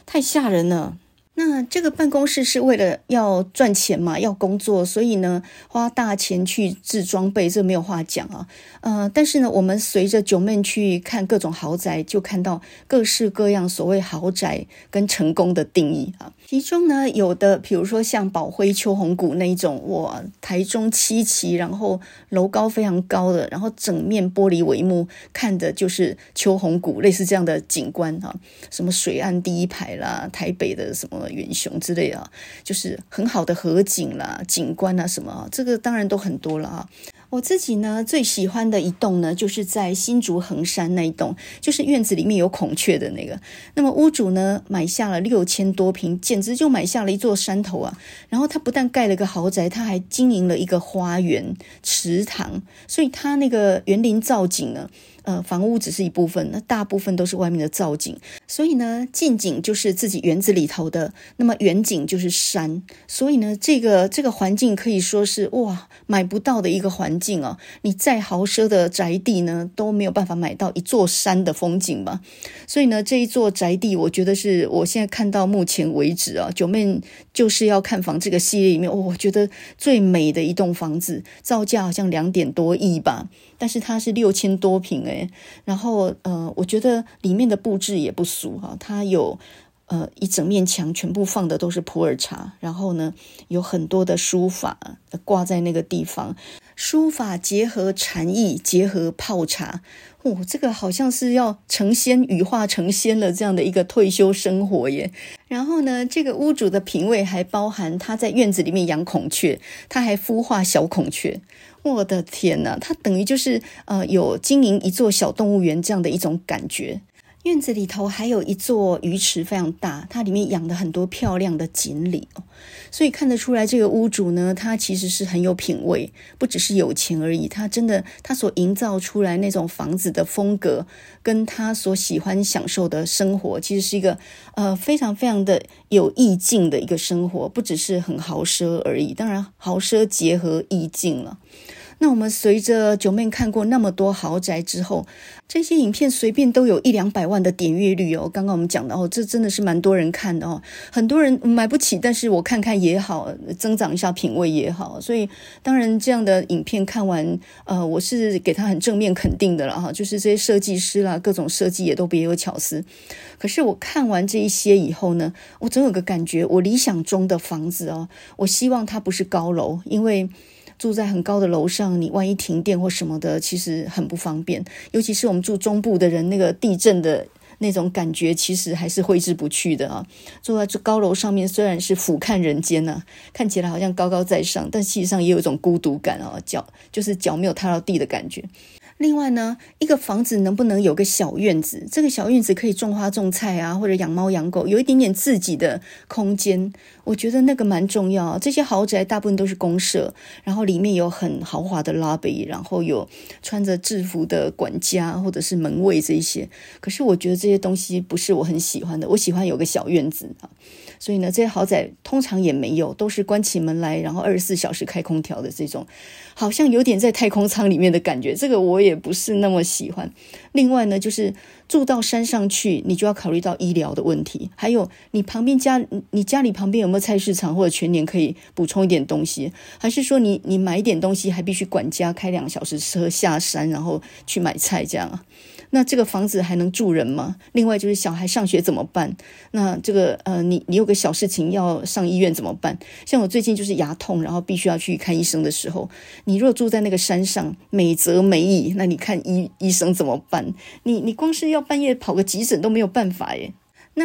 太吓人了。那这个办公室是为了要赚钱嘛，要工作，所以呢，花大钱去置装备，这没有话讲啊。呃，但是呢，我们随着九妹去看各种豪宅，就看到各式各样所谓豪宅跟成功的定义啊。其中呢，有的比如说像宝辉秋红谷那一种，哇，台中七期，然后楼高非常高的，然后整面玻璃帷幕，看的就是秋红谷，类似这样的景观哈，什么水岸第一排啦，台北的什么远雄之类啊，就是很好的河景啦、景观啊什么，这个当然都很多了啊。我自己呢，最喜欢的一栋呢，就是在新竹横山那一栋，就是院子里面有孔雀的那个。那么屋主呢，买下了六千多平，简直就买下了一座山头啊！然后他不但盖了个豪宅，他还经营了一个花园、池塘，所以他那个园林造景呢。呃，房屋只是一部分，那大部分都是外面的造景。所以呢，近景就是自己园子里头的，那么远景就是山。所以呢，这个这个环境可以说是哇，买不到的一个环境哦。你再豪奢的宅地呢，都没有办法买到一座山的风景吧。所以呢，这一座宅地，我觉得是我现在看到目前为止啊，Joeman 就是要看房这个系列里面，我觉得最美的一栋房子，造价好像两点多亿吧。但是它是六千多平诶，然后呃，我觉得里面的布置也不俗哈，它有呃一整面墙全部放的都是普洱茶，然后呢有很多的书法挂在那个地方，书法结合禅意，结合泡茶，哦，这个好像是要成仙羽化成仙了这样的一个退休生活耶。然后呢，这个屋主的品味还包含他在院子里面养孔雀，他还孵化小孔雀。我的天呐，他等于就是呃有经营一座小动物园这样的一种感觉。院子里头还有一座鱼池，非常大，它里面养了很多漂亮的锦鲤哦，所以看得出来这个屋主呢，他其实是很有品味，不只是有钱而已。他真的，他所营造出来那种房子的风格，跟他所喜欢享受的生活，其实是一个呃非常非常的有意境的一个生活，不只是很豪奢而已。当然，豪奢结合意境了。那我们随着九妹看过那么多豪宅之后，这些影片随便都有一两百万的点阅率哦。刚刚我们讲的哦，这真的是蛮多人看的哦。很多人买不起，但是我看看也好，增长一下品味也好。所以当然这样的影片看完，呃，我是给他很正面肯定的了哈。就是这些设计师啦，各种设计也都别有巧思。可是我看完这一些以后呢，我总有个感觉，我理想中的房子哦，我希望它不是高楼，因为。住在很高的楼上，你万一停电或什么的，其实很不方便。尤其是我们住中部的人，那个地震的那种感觉，其实还是挥之不去的啊。住在这高楼上面，虽然是俯瞰人间呐，看起来好像高高在上，但实际上也有一种孤独感啊，脚就是脚没有踏到地的感觉。另外呢，一个房子能不能有个小院子？这个小院子可以种花种菜啊，或者养猫养狗，有一点点自己的空间，我觉得那个蛮重要。这些豪宅大部分都是公社，然后里面有很豪华的 lobby，然后有穿着制服的管家或者是门卫这一些。可是我觉得这些东西不是我很喜欢的，我喜欢有个小院子啊。所以呢，这些豪宅通常也没有，都是关起门来，然后二十四小时开空调的这种，好像有点在太空舱里面的感觉。这个我也不是那么喜欢。另外呢，就是住到山上去，你就要考虑到医疗的问题，还有你旁边家，你家里旁边有没有菜市场或者全年可以补充一点东西，还是说你你买一点东西还必须管家开两小时车下山，然后去买菜这样啊？那这个房子还能住人吗？另外就是小孩上学怎么办？那这个呃，你你有个小事情要上医院怎么办？像我最近就是牙痛，然后必须要去看医生的时候，你若住在那个山上，美则美矣，那你看医医生怎么办？你你光是要半夜跑个急诊都没有办法耶。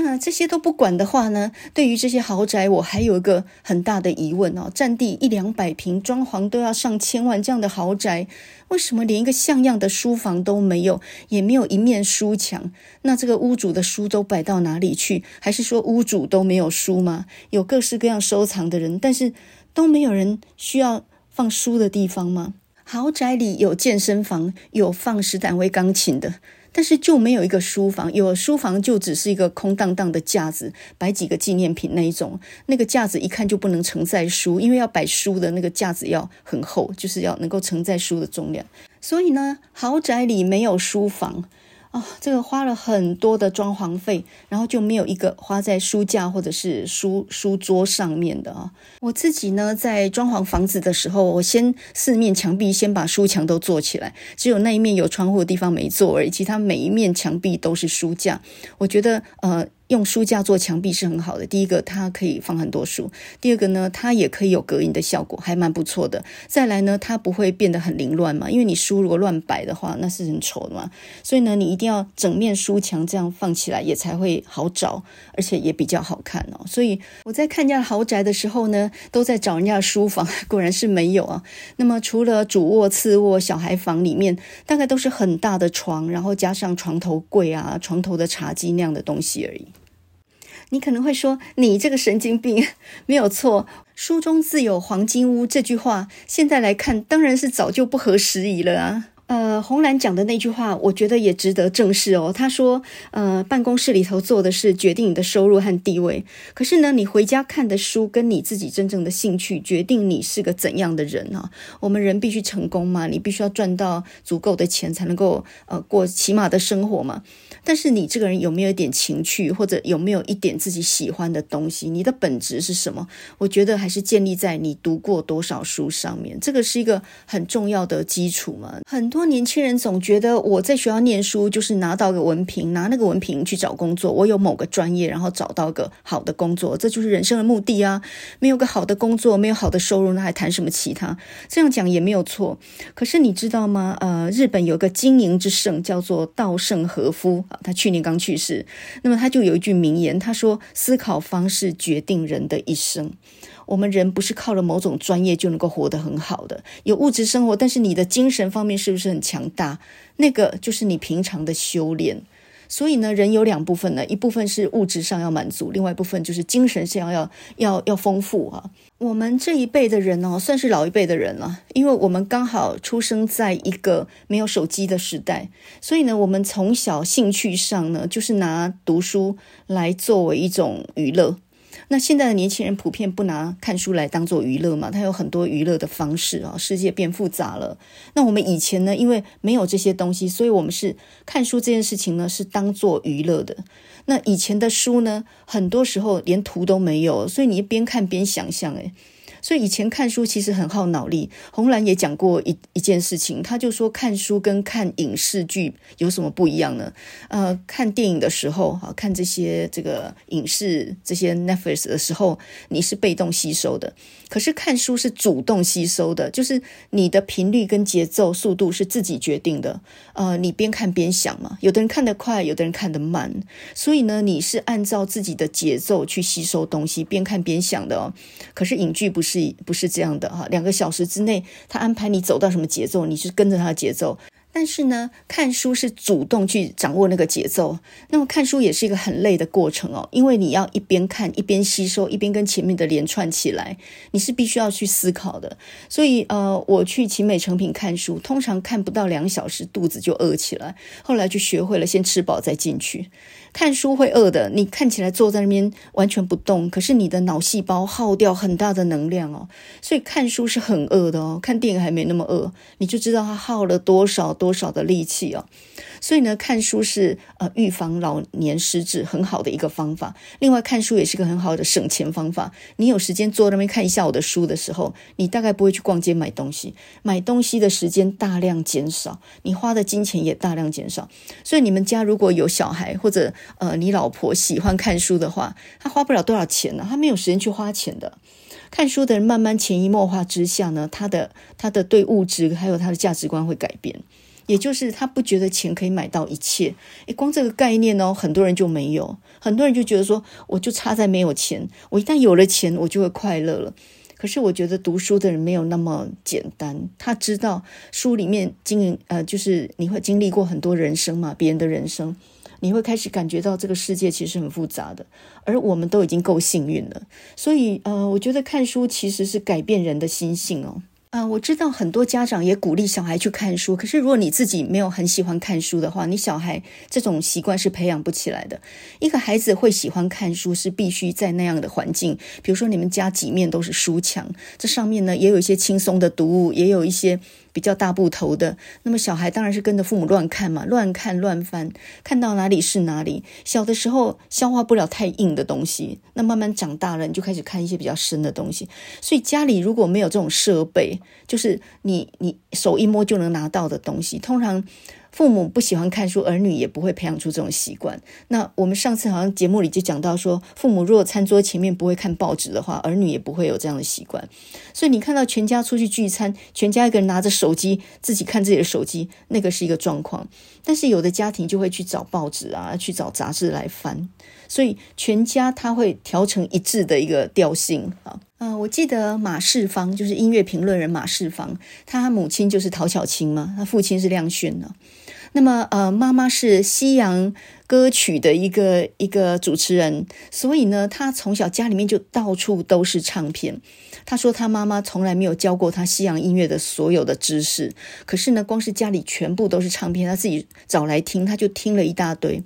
那这些都不管的话呢？对于这些豪宅，我还有一个很大的疑问哦，占地一两百平，装潢都要上千万，这样的豪宅，为什么连一个像样的书房都没有，也没有一面书墙？那这个屋主的书都摆到哪里去？还是说屋主都没有书吗？有各式各样收藏的人，但是都没有人需要放书的地方吗？豪宅里有健身房，有放史坦威钢琴的。但是就没有一个书房，有书房就只是一个空荡荡的架子，摆几个纪念品那一种。那个架子一看就不能承载书，因为要摆书的那个架子要很厚，就是要能够承载书的重量。所以呢，豪宅里没有书房。哦，这个花了很多的装潢费，然后就没有一个花在书架或者是书书桌上面的啊。我自己呢，在装潢房子的时候，我先四面墙壁先把书墙都做起来，只有那一面有窗户的地方没做而已，其他每一面墙壁都是书架。我觉得，呃。用书架做墙壁是很好的。第一个，它可以放很多书；第二个呢，它也可以有隔音的效果，还蛮不错的。再来呢，它不会变得很凌乱嘛，因为你书如果乱摆的话，那是很丑的嘛。所以呢，你一定要整面书墙这样放起来，也才会好找，而且也比较好看哦。所以我在看人家豪宅的时候呢，都在找人家的书房，果然是没有啊。那么除了主卧、次卧、小孩房里面，大概都是很大的床，然后加上床头柜啊、床头的茶几那样的东西而已。你可能会说，你这个神经病，没有错。书中自有黄金屋这句话，现在来看当然是早就不合时宜了啊。呃，红兰讲的那句话，我觉得也值得正视哦。他说，呃，办公室里头做的是决定你的收入和地位，可是呢，你回家看的书跟你自己真正的兴趣，决定你是个怎样的人啊。我们人必须成功嘛，你必须要赚到足够的钱才能够呃过起码的生活嘛。但是你这个人有没有一点情趣，或者有没有一点自己喜欢的东西？你的本质是什么？我觉得还是建立在你读过多少书上面，这个是一个很重要的基础嘛。很多年轻人总觉得我在学校念书就是拿到个文凭，拿那个文凭去找工作，我有某个专业，然后找到个好的工作，这就是人生的目的啊。没有个好的工作，没有好的收入，那还谈什么其他？这样讲也没有错。可是你知道吗？呃，日本有个经营之圣叫做稻盛和夫。他去年刚去世，那么他就有一句名言，他说：“思考方式决定人的一生。我们人不是靠了某种专业就能够活得很好的，有物质生活，但是你的精神方面是不是很强大？那个就是你平常的修炼。”所以呢，人有两部分呢，一部分是物质上要满足，另外一部分就是精神上要要要丰富啊。我们这一辈的人哦，算是老一辈的人了，因为我们刚好出生在一个没有手机的时代，所以呢，我们从小兴趣上呢，就是拿读书来作为一种娱乐。那现在的年轻人普遍不拿看书来当做娱乐嘛，他有很多娱乐的方式啊，世界变复杂了。那我们以前呢，因为没有这些东西，所以我们是看书这件事情呢，是当做娱乐的。那以前的书呢，很多时候连图都没有，所以你一边看边想象，诶所以以前看书其实很耗脑力。红兰也讲过一一件事情，他就说看书跟看影视剧有什么不一样呢？呃，看电影的时候，哈，看这些这个影视这些 Netflix 的时候，你是被动吸收的；可是看书是主动吸收的，就是你的频率跟节奏、速度是自己决定的。呃，你边看边想嘛，有的人看得快，有的人看得慢，所以呢，你是按照自己的节奏去吸收东西，边看边想的哦。可是影剧不是。不是这样的哈？两个小时之内，他安排你走到什么节奏，你是跟着他的节奏。但是呢，看书是主动去掌握那个节奏。那么看书也是一个很累的过程哦，因为你要一边看一边吸收，一边跟前面的连串起来，你是必须要去思考的。所以呃，我去勤美成品看书，通常看不到两小时，肚子就饿起来。后来就学会了先吃饱再进去。看书会饿的，你看起来坐在那边完全不动，可是你的脑细胞耗掉很大的能量哦，所以看书是很饿的哦。看电影还没那么饿，你就知道它耗了多少多少的力气哦。所以呢，看书是呃预防老年失智很好的一个方法。另外，看书也是个很好的省钱方法。你有时间坐那边看一下我的书的时候，你大概不会去逛街买东西，买东西的时间大量减少，你花的金钱也大量减少。所以你们家如果有小孩或者呃，你老婆喜欢看书的话，他花不了多少钱呢？他没有时间去花钱的。看书的人慢慢潜移默化之下呢，他的他的对物质还有他的价值观会改变，也就是他不觉得钱可以买到一切。诶，光这个概念哦，很多人就没有，很多人就觉得说，我就差在没有钱，我一旦有了钱，我就会快乐了。可是我觉得读书的人没有那么简单，他知道书里面经营呃，就是你会经历过很多人生嘛，别人的人生。你会开始感觉到这个世界其实很复杂的，而我们都已经够幸运了。所以，呃，我觉得看书其实是改变人的心性哦。啊、我知道很多家长也鼓励小孩去看书，可是如果你自己没有很喜欢看书的话，你小孩这种习惯是培养不起来的。一个孩子会喜欢看书，是必须在那样的环境，比如说你们家几面都是书墙，这上面呢也有一些轻松的读物，也有一些。比较大部头的，那么小孩当然是跟着父母乱看嘛，乱看乱翻，看到哪里是哪里。小的时候消化不了太硬的东西，那慢慢长大了，你就开始看一些比较深的东西。所以家里如果没有这种设备，就是你你手一摸就能拿到的东西，通常。父母不喜欢看书，儿女也不会培养出这种习惯。那我们上次好像节目里就讲到说，父母如果餐桌前面不会看报纸的话，儿女也不会有这样的习惯。所以你看到全家出去聚餐，全家一个人拿着手机自己看自己的手机，那个是一个状况。但是有的家庭就会去找报纸啊，去找杂志来翻，所以全家他会调成一致的一个调性啊。嗯，我记得马世芳就是音乐评论人马世芳，他母亲就是陶晓清嘛，他父亲是亮勋呢。那么，呃，妈妈是西洋歌曲的一个一个主持人，所以呢，他从小家里面就到处都是唱片。他说他妈妈从来没有教过他西洋音乐的所有的知识，可是呢，光是家里全部都是唱片，他自己找来听，他就听了一大堆。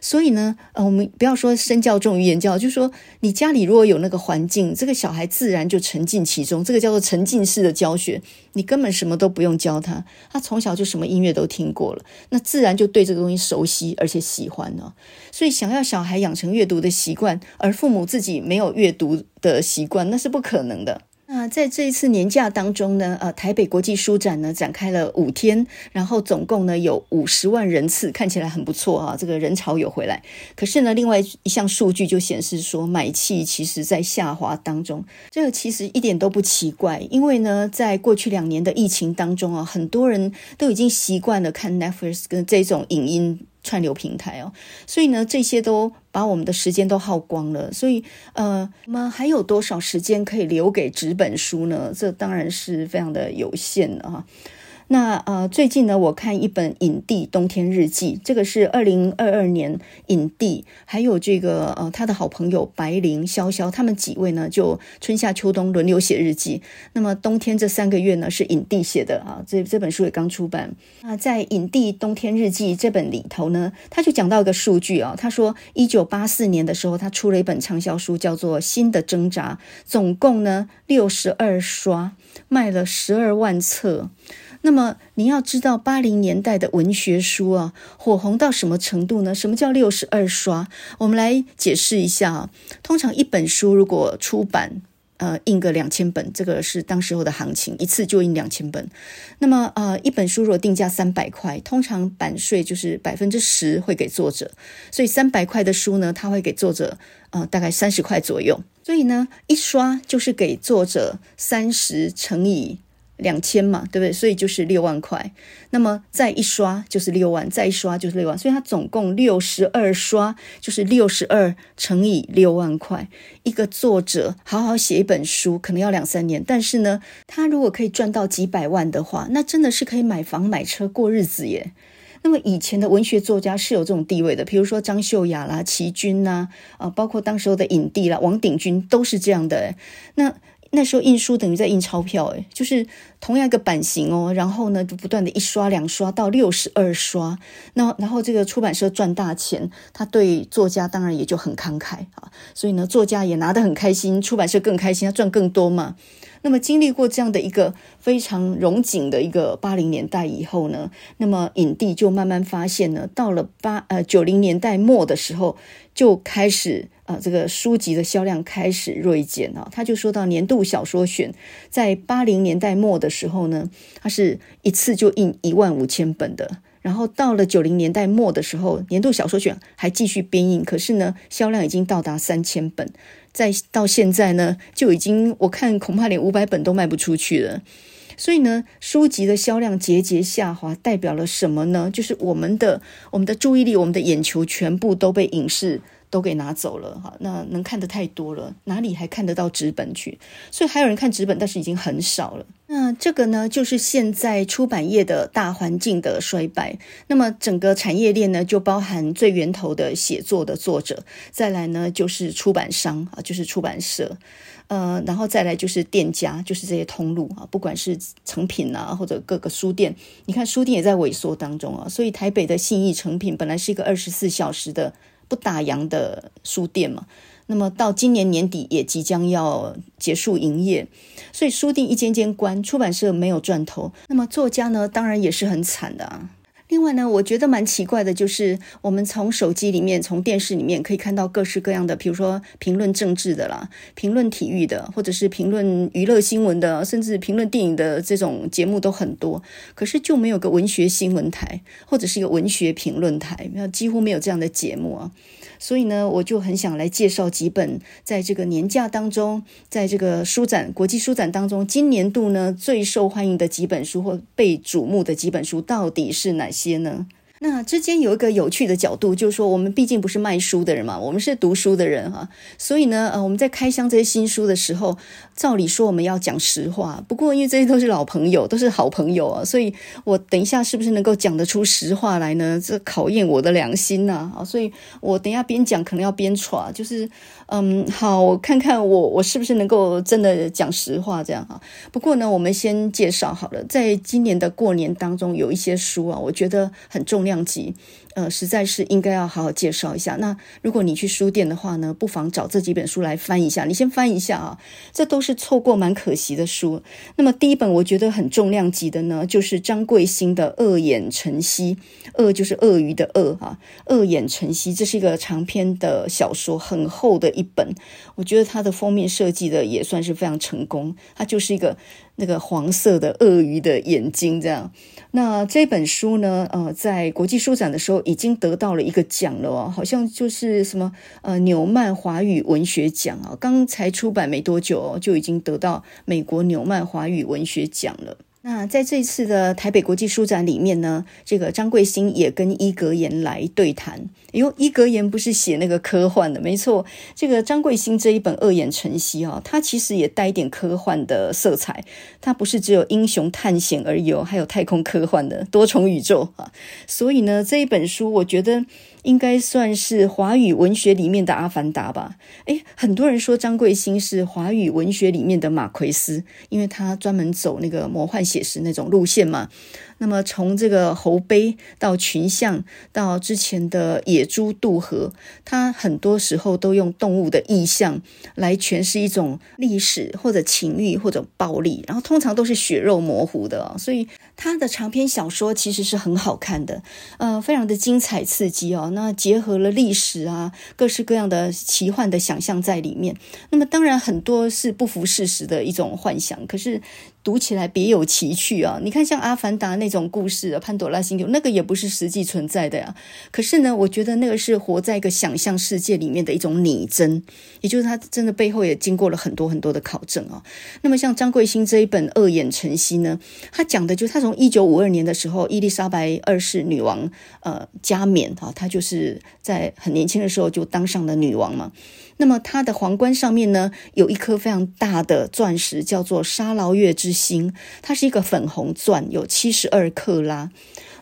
所以呢，呃，我们不要说身教重于言教，就说你家里如果有那个环境，这个小孩自然就沉浸其中，这个叫做沉浸式的教学，你根本什么都不用教他，他从小就什么音乐都听过了，那自然就对这个东西熟悉而且喜欢了。所以想要小孩养成阅读的习惯，而父母自己没有阅读的习惯，那是不可能的。那在这一次年假当中呢，呃，台北国际书展呢展开了五天，然后总共呢有五十万人次，看起来很不错啊，这个人潮有回来。可是呢，另外一项数据就显示说，买气其实在下滑当中。这个其实一点都不奇怪，因为呢，在过去两年的疫情当中啊，很多人都已经习惯了看 Netflix 跟这种影音。串流平台哦，所以呢，这些都把我们的时间都耗光了。所以，呃，我们还有多少时间可以留给纸本书呢？这当然是非常的有限的哈。那呃，最近呢，我看一本影帝冬天日记，这个是二零二二年影帝，还有这个呃他的好朋友白灵、潇潇，他们几位呢就春夏秋冬轮流写日记。那么冬天这三个月呢是影帝写的啊，这这本书也刚出版。那在影帝冬天日记这本里头呢，他就讲到一个数据啊，他说一九八四年的时候，他出了一本畅销书，叫做《新的挣扎》，总共呢六十二刷，卖了十二万册。那么你要知道，八零年代的文学书啊，火红到什么程度呢？什么叫六十二刷？我们来解释一下啊。通常一本书如果出版，呃，印个两千本，这个是当时候的行情，一次就印两千本。那么呃，一本书如果定价三百块，通常版税就是百分之十会给作者，所以三百块的书呢，他会给作者呃大概三十块左右。所以呢，一刷就是给作者三十乘以。两千嘛，对不对？所以就是六万块。那么再一刷就是六万，再一刷就是六万，所以它总共六十二刷，就是六十二乘以六万块。一个作者好好写一本书，可能要两三年，但是呢，他如果可以赚到几百万的话，那真的是可以买房买车过日子耶。那么以前的文学作家是有这种地位的，比如说张秀雅啦、齐君呐，啊、包括当时候的影帝啦、王鼎钧都是这样的。那那时候印书等于在印钞票，诶，就是同样一个版型哦，然后呢就不断的一刷两刷到六十二刷，那然后这个出版社赚大钱，他对作家当然也就很慷慨啊，所以呢作家也拿得很开心，出版社更开心，他赚更多嘛。那么经历过这样的一个非常荣景的一个八零年代以后呢，那么影帝就慢慢发现呢，到了八呃九零年代末的时候，就开始啊、呃、这个书籍的销量开始锐减啊。他就说到年度小说选，在八零年代末的时候呢，它是一次就印一万五千本的，然后到了九零年代末的时候，年度小说选还继续编印，可是呢销量已经到达三千本。再到现在呢，就已经我看恐怕连五百本都卖不出去了。所以呢，书籍的销量节节下滑，代表了什么呢？就是我们的我们的注意力、我们的眼球全部都被影视都给拿走了哈。那能看的太多了，哪里还看得到纸本去？所以还有人看纸本，但是已经很少了。那这个呢，就是现在出版业的大环境的衰败。那么整个产业链呢，就包含最源头的写作的作者，再来呢就是出版商啊，就是出版社，呃，然后再来就是店家，就是这些通路啊，不管是成品啊，或者各个书店，你看书店也在萎缩当中啊。所以台北的信义成品本来是一个二十四小时的不打烊的书店嘛。那么到今年年底也即将要结束营业，所以书店一间间关，出版社没有赚头，那么作家呢，当然也是很惨的啊。另外呢，我觉得蛮奇怪的，就是我们从手机里面、从电视里面可以看到各式各样的，比如说评论政治的啦、评论体育的，或者是评论娱乐新闻的，甚至评论电影的这种节目都很多，可是就没有个文学新闻台，或者是一个文学评论台，几乎没有这样的节目啊。所以呢，我就很想来介绍几本在这个年假当中，在这个书展、国际书展当中，今年度呢最受欢迎的几本书或被瞩目的几本书，到底是哪些呢？那之间有一个有趣的角度，就是说我们毕竟不是卖书的人嘛，我们是读书的人哈，所以呢，呃，我们在开箱这些新书的时候，照理说我们要讲实话。不过因为这些都是老朋友，都是好朋友啊，所以我等一下是不是能够讲得出实话来呢？这考验我的良心呐啊！所以我等一下边讲可能要边喘，就是。嗯，好，我看看我我是不是能够真的讲实话这样哈。不过呢，我们先介绍好了，在今年的过年当中，有一些书啊，我觉得很重量级。呃，实在是应该要好好介绍一下。那如果你去书店的话呢，不妨找这几本书来翻一下。你先翻一下啊，这都是错过蛮可惜的书。那么第一本我觉得很重量级的呢，就是张贵兴的《鳄眼晨曦》，鳄就是鳄鱼的鳄啊，《鳄眼晨曦》这是一个长篇的小说，很厚的一本。我觉得它的封面设计的也算是非常成功，它就是一个那个黄色的鳄鱼的眼睛这样。那这本书呢，呃，在国际书展的时候已经得到了一个奖了哦，好像就是什么呃纽曼华语文学奖啊，刚才出版没多久哦，就已经得到美国纽曼华语文学奖了。那在这次的台北国际书展里面呢，这个张贵兴也跟伊格言来对谈。哎呦，伊格言不是写那个科幻的，没错。这个张贵兴这一本《鳄眼晨曦》啊，它其实也带一点科幻的色彩。它不是只有英雄探险而已哦，还有太空科幻的多重宇宙啊。所以呢，这一本书我觉得。应该算是华语文学里面的阿凡达吧？诶，很多人说张贵兴是华语文学里面的马奎斯，因为他专门走那个魔幻写实那种路线嘛。那么从这个侯碑到群像，到之前的野猪渡河，他很多时候都用动物的意象来诠释一种历史或者情欲或者暴力，然后通常都是血肉模糊的，所以他的长篇小说其实是很好看的，呃，非常的精彩刺激哦。那结合了历史啊，各式各样的奇幻的想象在里面。那么当然很多是不符事实的一种幻想，可是。读起来别有奇趣啊！你看，像《阿凡达》那种故事，《潘朵拉星球》那个也不是实际存在的呀。可是呢，我觉得那个是活在一个想象世界里面的一种拟真，也就是它真的背后也经过了很多很多的考证啊。那么，像张贵兴这一本《恶眼晨曦》呢，他讲的就是他从一九五二年的时候，伊丽莎白二世女王呃加冕啊，她就是在很年轻的时候就当上了女王嘛。那么它的皇冠上面呢，有一颗非常大的钻石，叫做沙劳越之星，它是一个粉红钻，有七十二克拉。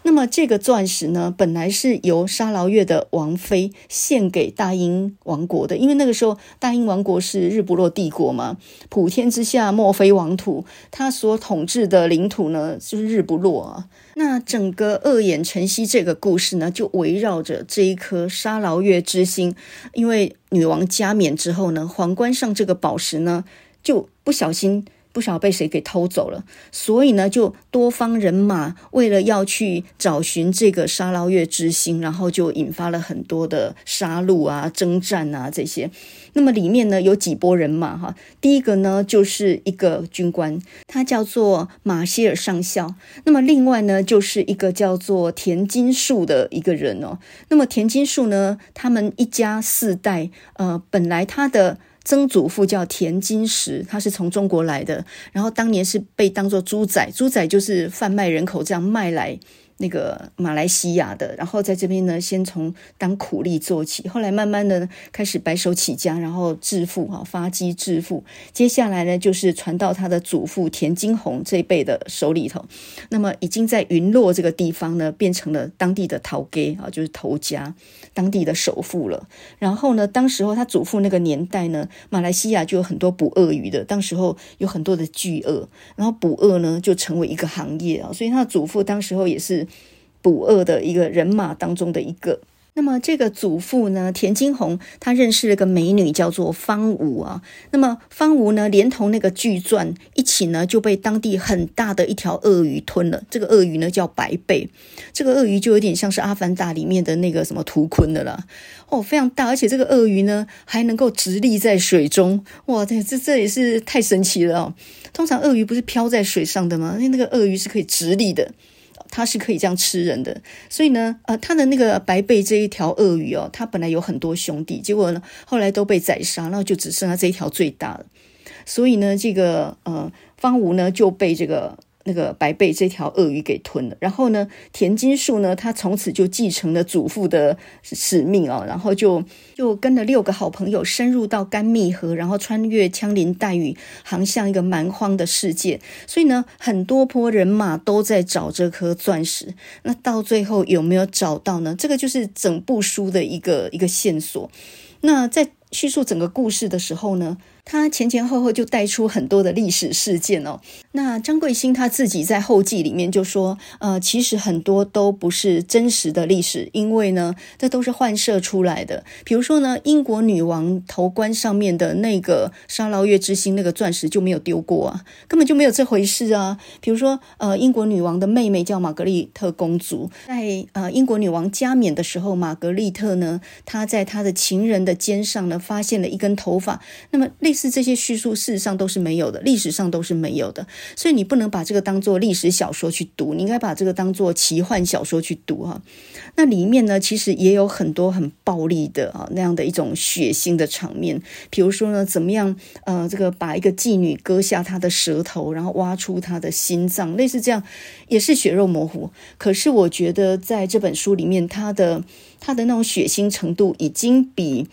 那么这个钻石呢，本来是由沙劳越的王妃献给大英王国的，因为那个时候大英王国是日不落帝国嘛，普天之下莫非王土，他所统治的领土呢，就是日不落啊。那整个恶眼晨曦这个故事呢，就围绕着这一颗沙劳越之星，因为女王加冕之后呢，皇冠上这个宝石呢，就不小心。不晓得被谁给偷走了，所以呢，就多方人马为了要去找寻这个沙捞越之星，然后就引发了很多的杀戮啊、征战啊这些。那么里面呢，有几波人马哈，第一个呢就是一个军官，他叫做马歇尔上校。那么另外呢，就是一个叫做田金树的一个人哦。那么田金树呢，他们一家四代，呃，本来他的。曾祖父叫田金石，他是从中国来的，然后当年是被当做猪仔，猪仔就是贩卖人口这样卖来。那个马来西亚的，然后在这边呢，先从当苦力做起，后来慢慢的开始白手起家，然后致富哈，发迹致富。接下来呢，就是传到他的祖父田金鸿这一辈的手里头。那么已经在云洛这个地方呢，变成了当地的头家啊，就是头家，当地的首富了。然后呢，当时候他祖父那个年代呢，马来西亚就有很多捕鳄鱼的，当时候有很多的巨鳄，然后捕鳄呢就成为一个行业啊，所以他的祖父当时候也是。捕鳄的一个人马当中的一个，那么这个祖父呢，田金红，他认识了个美女叫做方吴啊。那么方吴呢，连同那个巨钻一起呢，就被当地很大的一条鳄鱼吞了。这个鳄鱼呢叫白背，这个鳄鱼就有点像是《阿凡达》里面的那个什么图坤的了哦，非常大，而且这个鳄鱼呢还能够直立在水中，哇，这这这也是太神奇了哦。通常鳄鱼不是漂在水上的吗？那那个鳄鱼是可以直立的。它是可以这样吃人的，所以呢，呃，他的那个白背这一条鳄鱼哦，它本来有很多兄弟，结果呢，后来都被宰杀，然后就只剩下这一条最大了。所以呢，这个呃，方吴呢就被这个。那个白背这条鳄鱼给吞了，然后呢，田金树呢，他从此就继承了祖父的使命啊，然后就就跟了六个好朋友深入到甘密河，然后穿越枪林弹雨，航向一个蛮荒的世界。所以呢，很多波人马都在找这颗钻石。那到最后有没有找到呢？这个就是整部书的一个一个线索。那在叙述整个故事的时候呢，他前前后后就带出很多的历史事件哦。那张贵兴他自己在后记里面就说，呃，其实很多都不是真实的历史，因为呢，这都是幻设出来的。比如说呢，英国女王头冠上面的那个沙捞越之星那个钻石就没有丢过啊，根本就没有这回事啊。比如说，呃，英国女王的妹妹叫玛格丽特公主，在呃英国女王加冕的时候，玛格丽特呢，她在她的情人的肩上呢，发现了一根头发。那么类似这些叙述，事实上都是没有的，历史上都是没有的。所以你不能把这个当做历史小说去读，你应该把这个当做奇幻小说去读哈。那里面呢，其实也有很多很暴力的啊那样的一种血腥的场面，比如说呢，怎么样呃，这个把一个妓女割下她的舌头，然后挖出她的心脏，类似这样，也是血肉模糊。可是我觉得在这本书里面，它的它的那种血腥程度已经比。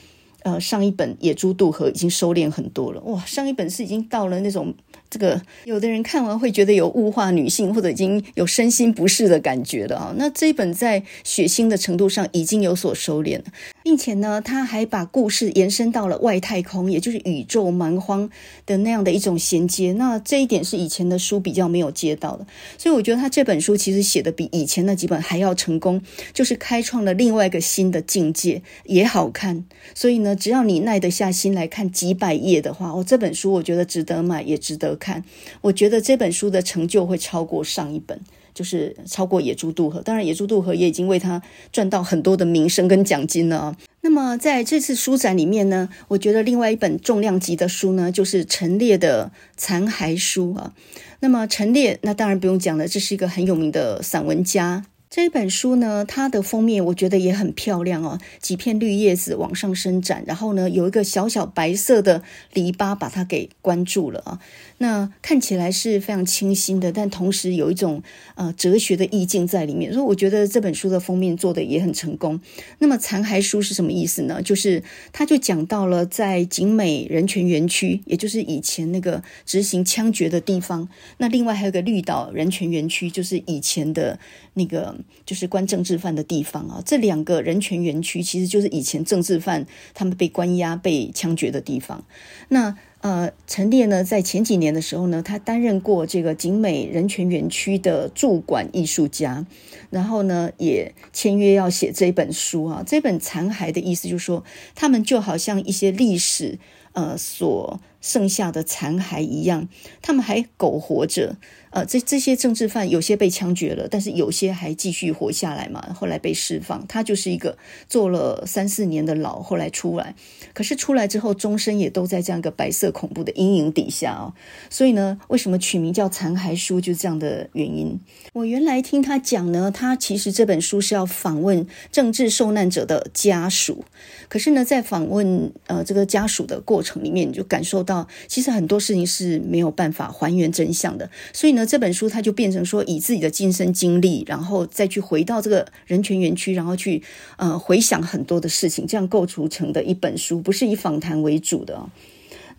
呃，上一本《野猪渡河》已经收敛很多了，哇！上一本是已经到了那种这个，有的人看完会觉得有物化女性，或者已经有身心不适的感觉了啊。那这一本在血腥的程度上已经有所收敛了。并且呢，他还把故事延伸到了外太空，也就是宇宙蛮荒的那样的一种衔接。那这一点是以前的书比较没有接到的，所以我觉得他这本书其实写的比以前那几本还要成功，就是开创了另外一个新的境界，也好看。所以呢，只要你耐得下心来看几百页的话，哦，这本书我觉得值得买，也值得看。我觉得这本书的成就会超过上一本。就是超过野猪渡河，当然野猪渡河也已经为他赚到很多的名声跟奖金了。那么在这次书展里面呢，我觉得另外一本重量级的书呢，就是陈列的《残骸书》啊。那么陈列，那当然不用讲了，这是一个很有名的散文家。这本书呢，它的封面我觉得也很漂亮哦，几片绿叶子往上伸展，然后呢，有一个小小白色的篱笆把它给关住了啊。那看起来是非常清新的，但同时有一种呃哲学的意境在里面，所以我觉得这本书的封面做得也很成功。那么残骸书是什么意思呢？就是他就讲到了在景美人权园区，也就是以前那个执行枪决的地方。那另外还有个绿岛人权园区，就是以前的那个。就是关政治犯的地方啊，这两个人权园区其实就是以前政治犯他们被关押、被枪决的地方。那呃，陈列呢，在前几年的时候呢，他担任过这个景美人权园区的驻馆艺术家，然后呢，也签约要写这本书啊。这本残骸的意思就是说，他们就好像一些历史呃所剩下的残骸一样，他们还苟活着。呃，这这些政治犯有些被枪决了，但是有些还继续活下来嘛。后来被释放，他就是一个坐了三四年的牢，后来出来。可是出来之后，终身也都在这样一个白色恐怖的阴影底下哦。所以呢，为什么取名叫《残骸书》就是这样的原因。我原来听他讲呢，他其实这本书是要访问政治受难者的家属。可是呢，在访问呃这个家属的过程里面，你就感受到其实很多事情是没有办法还原真相的。所以呢。那这本书它就变成说，以自己的亲身经历，然后再去回到这个人权园区，然后去呃回想很多的事情，这样构筑成的一本书，不是以访谈为主的。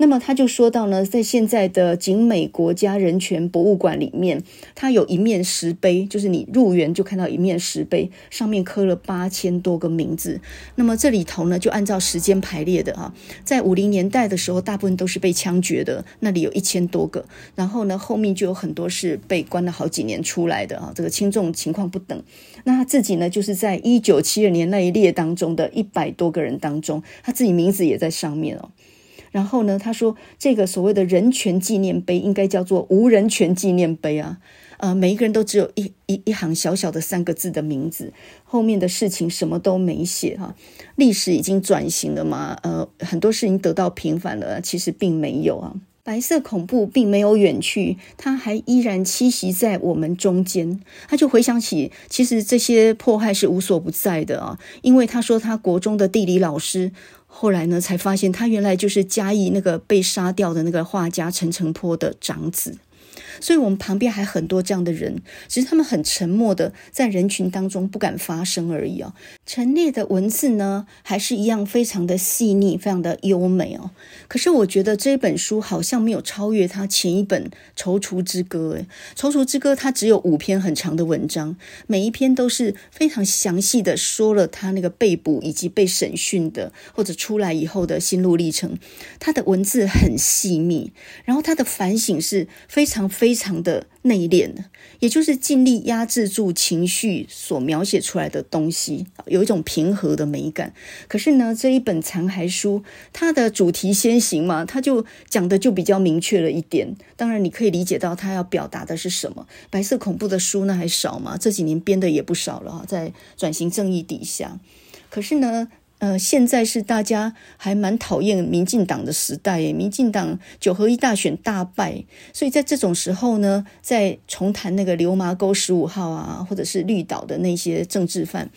那么他就说到呢，在现在的景美国家人权博物馆里面，它有一面石碑，就是你入园就看到一面石碑，上面刻了八千多个名字。那么这里头呢，就按照时间排列的啊，在五零年代的时候，大部分都是被枪决的，那里有一千多个。然后呢，后面就有很多是被关了好几年出来的啊，这个轻重情况不等。那他自己呢，就是在一九七二年那一列当中的一百多个人当中，他自己名字也在上面哦。然后呢，他说这个所谓的人权纪念碑应该叫做无人权纪念碑啊，呃，每一个人都只有一一一行小小的三个字的名字，后面的事情什么都没写哈。历史已经转型了嘛，呃，很多事情得到平反了，其实并没有啊。白色恐怖并没有远去，它还依然栖息在我们中间。他就回想起，其实这些迫害是无所不在的啊，因为他说他国中的地理老师。后来呢，才发现他原来就是嘉义那个被杀掉的那个画家陈澄波的长子。所以，我们旁边还很多这样的人，只是他们很沉默的在人群当中不敢发声而已哦。陈列的文字呢，还是一样非常的细腻，非常的优美哦。可是，我觉得这本书好像没有超越他前一本《踌躇之歌》诶，《踌躇之歌》它只有五篇很长的文章，每一篇都是非常详细的说了他那个被捕以及被审讯的或者出来以后的心路历程。他的文字很细腻，然后他的反省是非常非。非常的内敛，也就是尽力压制住情绪所描写出来的东西，有一种平和的美感。可是呢，这一本残骸书，它的主题先行嘛，它就讲的就比较明确了一点。当然，你可以理解到它要表达的是什么。白色恐怖的书那还少嘛？这几年编的也不少了哈，在转型正义底下。可是呢，呃，现在是大家还蛮讨厌民进党的时代，民进党九合一大选大败，所以在这种时候呢，在重谈那个流麻沟十五号啊，或者是绿岛的那些政治犯，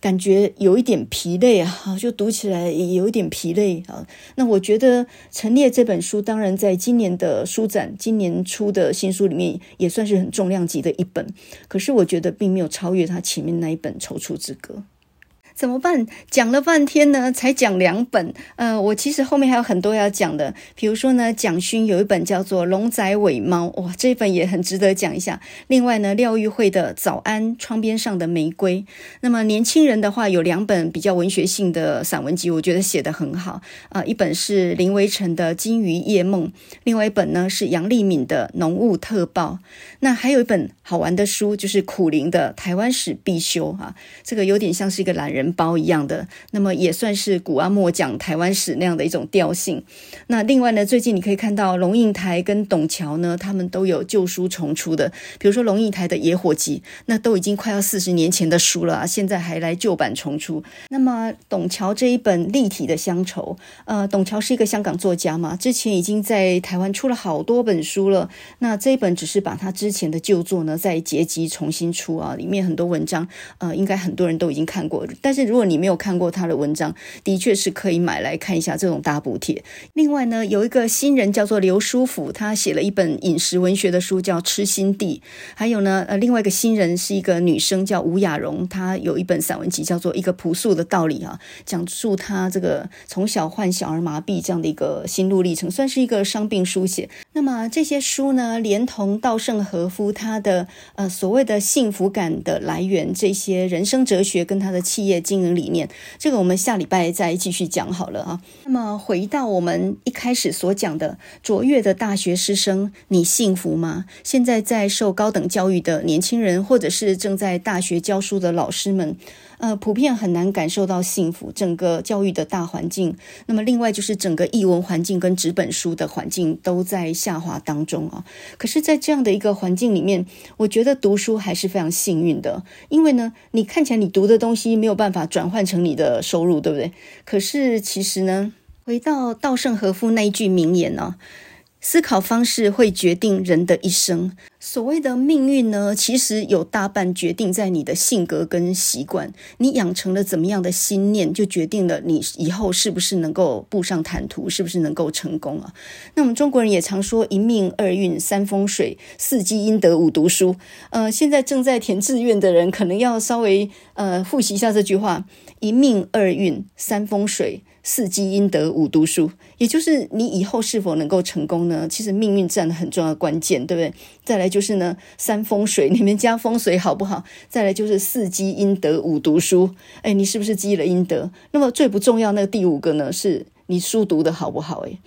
感觉有一点疲累啊，就读起来也有一点疲累啊。那我觉得陈列这本书，当然在今年的书展，今年出的新书里面也算是很重量级的一本，可是我觉得并没有超越他前面那一本《踌躇之歌》。怎么办？讲了半天呢，才讲两本。呃，我其实后面还有很多要讲的，比如说呢，蒋勋有一本叫做《龙仔尾猫》，哇，这本也很值得讲一下。另外呢，廖玉慧的《早安，窗边上的玫瑰》。那么年轻人的话，有两本比较文学性的散文集，我觉得写得很好。啊、一本是林维晨的《金鱼夜梦》，另外一本呢是杨丽敏的《浓雾特报》。那还有一本好玩的书，就是苦苓的《台湾史必修》哈、啊，这个有点像是一个懒人。包一样的，那么也算是古阿莫讲台湾史那样的一种调性。那另外呢，最近你可以看到龙应台跟董桥呢，他们都有旧书重出的，比如说龙应台的《野火集》，那都已经快要四十年前的书了啊，现在还来旧版重出。那么董桥这一本立体的乡愁，呃，董桥是一个香港作家嘛，之前已经在台湾出了好多本书了。那这一本只是把他之前的旧作呢再结集重新出啊，里面很多文章，呃，应该很多人都已经看过。但是如果你没有看过他的文章，的确是可以买来看一下这种大补帖。另外呢，有一个新人叫做刘书甫，他写了一本饮食文学的书叫《吃心地》。还有呢，呃，另外一个新人是一个女生叫吴雅蓉，她有一本散文集叫做《一个朴素的道理》啊，讲述她这个从小患小儿麻痹这样的一个心路历程，算是一个伤病书写。那么这些书呢，连同稻盛和夫他的呃所谓的幸福感的来源，这些人生哲学跟他的企业经营理念，这个我们下礼拜再继续讲好了啊。那么回到我们一开始所讲的，卓越的大学师生，你幸福吗？现在在受高等教育的年轻人，或者是正在大学教书的老师们。呃，普遍很难感受到幸福，整个教育的大环境。那么，另外就是整个译文环境跟纸本书的环境都在下滑当中啊。可是，在这样的一个环境里面，我觉得读书还是非常幸运的，因为呢，你看起来你读的东西没有办法转换成你的收入，对不对？可是，其实呢，回到稻盛和夫那一句名言呢。思考方式会决定人的一生。所谓的命运呢，其实有大半决定在你的性格跟习惯。你养成了怎么样的心念，就决定了你以后是不是能够步上坦途，是不是能够成功啊？那我们中国人也常说一命二运三风水四积阴德五读书。呃，现在正在填志愿的人，可能要稍微呃复习一下这句话：一命二运三风水。四积阴德，五读书，也就是你以后是否能够成功呢？其实命运占了很重要的关键，对不对？再来就是呢，三风水，你们家风水好不好？再来就是四积阴德，五读书，哎，你是不是积了阴德？那么最不重要那个第五个呢，是你书读得好不好？哎。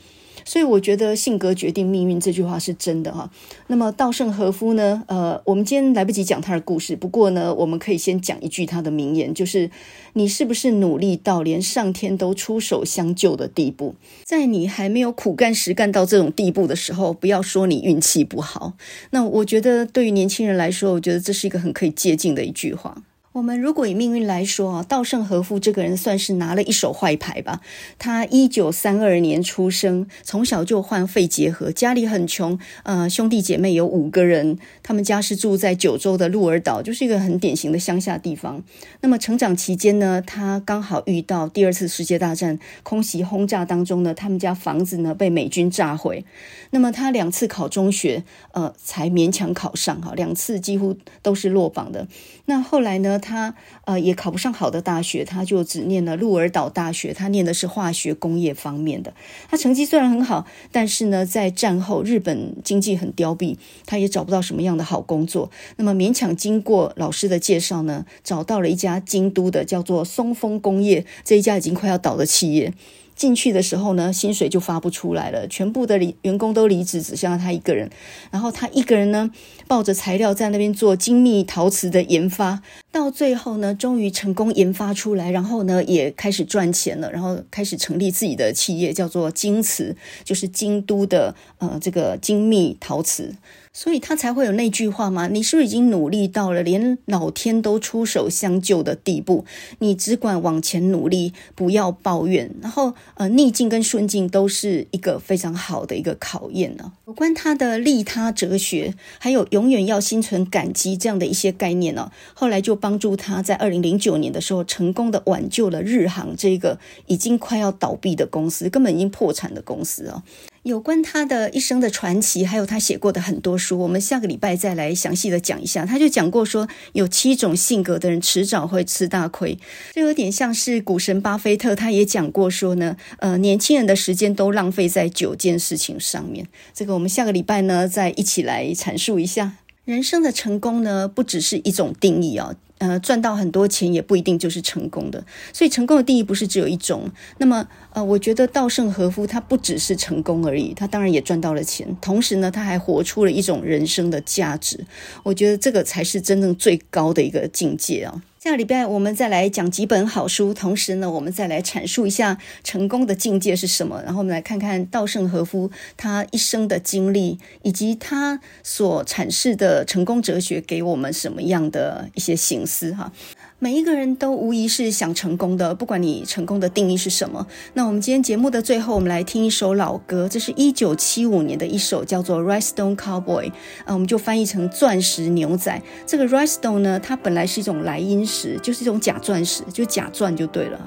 所以我觉得性格决定命运这句话是真的哈。那么稻盛和夫呢？呃，我们今天来不及讲他的故事，不过呢，我们可以先讲一句他的名言，就是你是不是努力到连上天都出手相救的地步？在你还没有苦干实干到这种地步的时候，不要说你运气不好。那我觉得对于年轻人来说，我觉得这是一个很可以借鉴的一句话。我们如果以命运来说啊，稻盛和夫这个人算是拿了一手坏牌吧。他一九三二年出生，从小就患肺结核，家里很穷，呃，兄弟姐妹有五个人，他们家是住在九州的鹿儿岛，就是一个很典型的乡下地方。那么成长期间呢，他刚好遇到第二次世界大战空袭轰炸当中呢，他们家房子呢被美军炸毁。那么他两次考中学，呃，才勉强考上哈，两次几乎都是落榜的。那后来呢？他呃也考不上好的大学，他就只念了鹿儿岛大学。他念的是化学工业方面的。他成绩虽然很好，但是呢，在战后日本经济很凋敝，他也找不到什么样的好工作。那么勉强经过老师的介绍呢，找到了一家京都的叫做松风工业，这一家已经快要倒的企业。进去的时候呢，薪水就发不出来了，全部的离员工都离职，只剩下他一个人。然后他一个人呢，抱着材料在那边做精密陶瓷的研发，到最后呢，终于成功研发出来，然后呢，也开始赚钱了，然后开始成立自己的企业，叫做京瓷，就是京都的呃这个精密陶瓷。所以他才会有那句话吗？你是不是已经努力到了连老天都出手相救的地步？你只管往前努力，不要抱怨。然后，呃，逆境跟顺境都是一个非常好的一个考验呢。有关他的利他哲学，还有永远要心存感激这样的一些概念呢，后来就帮助他在二零零九年的时候，成功的挽救了日航这个已经快要倒闭的公司，根本已经破产的公司啊。有关他的一生的传奇，还有他写过的很多书，我们下个礼拜再来详细的讲一下。他就讲过说，有七种性格的人迟早会吃大亏，这有点像是股神巴菲特，他也讲过说呢，呃，年轻人的时间都浪费在九件事情上面。这个我们下个礼拜呢，再一起来阐述一下。人生的成功呢，不只是一种定义、哦。呃，赚到很多钱也不一定就是成功的，所以成功的定义不是只有一种。那么，呃，我觉得稻盛和夫他不只是成功而已，他当然也赚到了钱，同时呢，他还活出了一种人生的价值。我觉得这个才是真正最高的一个境界啊。下礼拜我们再来讲几本好书，同时呢，我们再来阐述一下成功的境界是什么。然后我们来看看稻盛和夫他一生的经历，以及他所阐释的成功哲学给我们什么样的一些形思哈。每一个人都无疑是想成功的，不管你成功的定义是什么。那我们今天节目的最后，我们来听一首老歌，这是一九七五年的一首叫做《Rhinestone Cowboy》，啊，我们就翻译成钻石牛仔。这个 Rhinestone 呢，它本来是一种莱茵石，就是一种假钻石，就假钻就对了。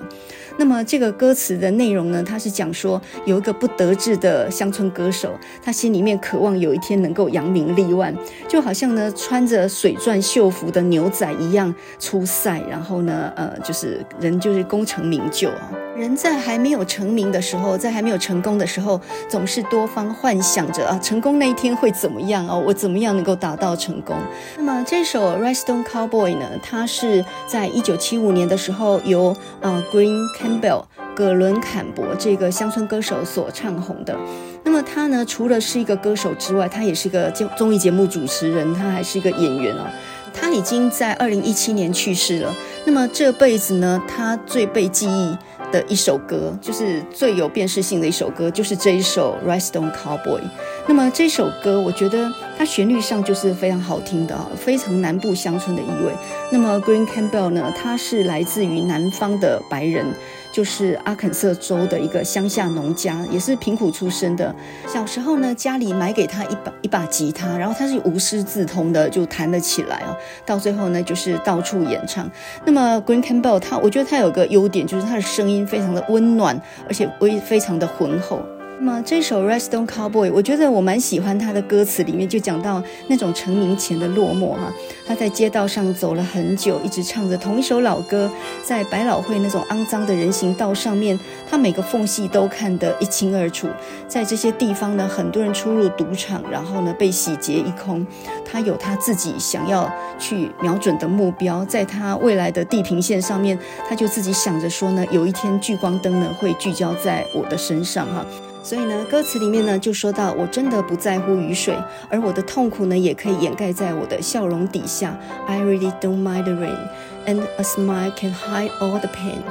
那么这个歌词的内容呢，它是讲说有一个不得志的乡村歌手，他心里面渴望有一天能够扬名立万，就好像呢穿着水钻秀服的牛仔一样出赛，然后呢，呃，就是人就是功成名就啊。人在还没有成名的时候，在还没有成功的时候，总是多方幻想着啊，成功那一天会怎么样啊？我怎么样能够达到成功？那么这首《Rhinestone Cowboy》呢，它是在一九七五年的时候由呃 Green Campbell 葛伦坎伯这个乡村歌手所唱红的。那么他呢，除了是一个歌手之外，他也是一个综综艺节目主持人，他还是一个演员啊。他已经在二零一七年去世了。那么这辈子呢，他最被记忆的一首歌，就是最有辨识性的一首歌，就是这一首《Rhinestone Cowboy》。那么这首歌，我觉得它旋律上就是非常好听的，非常南部乡村的意味。那么 Green Campbell 呢，他是来自于南方的白人。就是阿肯色州的一个乡下农家，也是贫苦出身的。小时候呢，家里买给他一把一把吉他，然后他是无师自通的，就弹了起来哦。到最后呢，就是到处演唱。那么 Green Campbell 他，我觉得他有个优点，就是他的声音非常的温暖，而且微非常的浑厚。那么这首《Rhinestone Cowboy》，我觉得我蛮喜欢他的歌词，里面就讲到那种成名前的落寞哈。他在街道上走了很久，一直唱着同一首老歌，在百老汇那种肮脏的人行道上面，他每个缝隙都看得一清二楚。在这些地方呢，很多人出入赌场，然后呢被洗劫一空。他有他自己想要去瞄准的目标，在他未来的地平线上面，他就自己想着说呢，有一天聚光灯呢会聚焦在我的身上哈。所以呢，歌词里面呢就说到，我真的不在乎雨水，而我的痛苦呢也可以掩盖在我的笑容底下。I really don't mind the rain, and a smile can hide all the pain.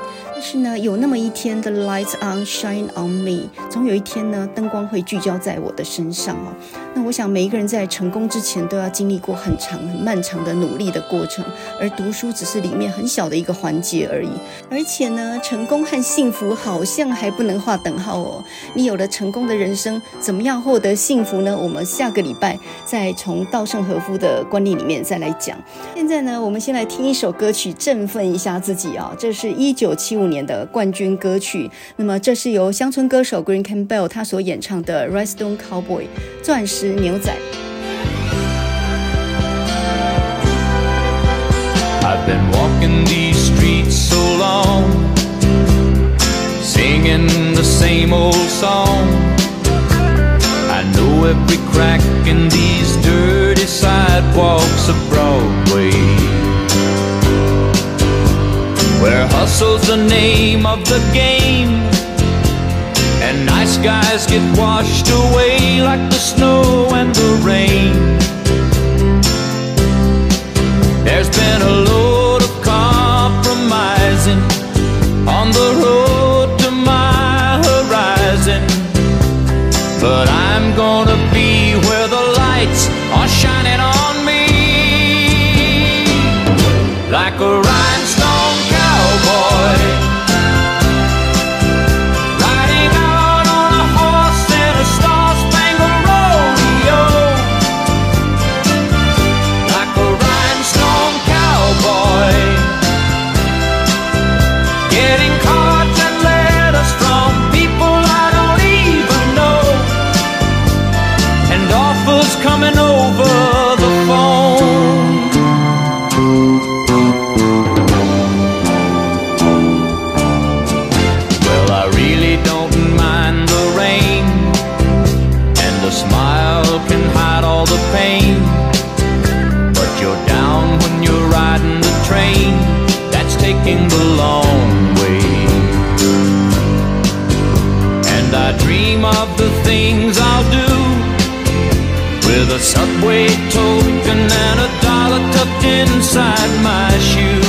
是呢，有那么一天，the lights on shine on me，总有一天呢，灯光会聚焦在我的身上哦。那我想，每一个人在成功之前都要经历过很长、很漫长的努力的过程，而读书只是里面很小的一个环节而已。而且呢，成功和幸福好像还不能划等号哦。你有了成功的人生，怎么样获得幸福呢？我们下个礼拜再从稻盛和夫的观念里面再来讲。现在呢，我们先来听一首歌曲，振奋一下自己啊！这是一九七五年的冠军歌曲，那么这是由乡村歌手 Green Campbell 他所演唱的《Rhinestone Cowboy》钻石牛仔。I've been walking these streets so long, singing the same old song. I know every crack in these dirty sidewalks of Broadway. Where hustle's the name of the game. And nice guys get washed away Like the snow and the rain. There's been a load of compromising On the road With a subway token and a dollar tucked inside my shoe.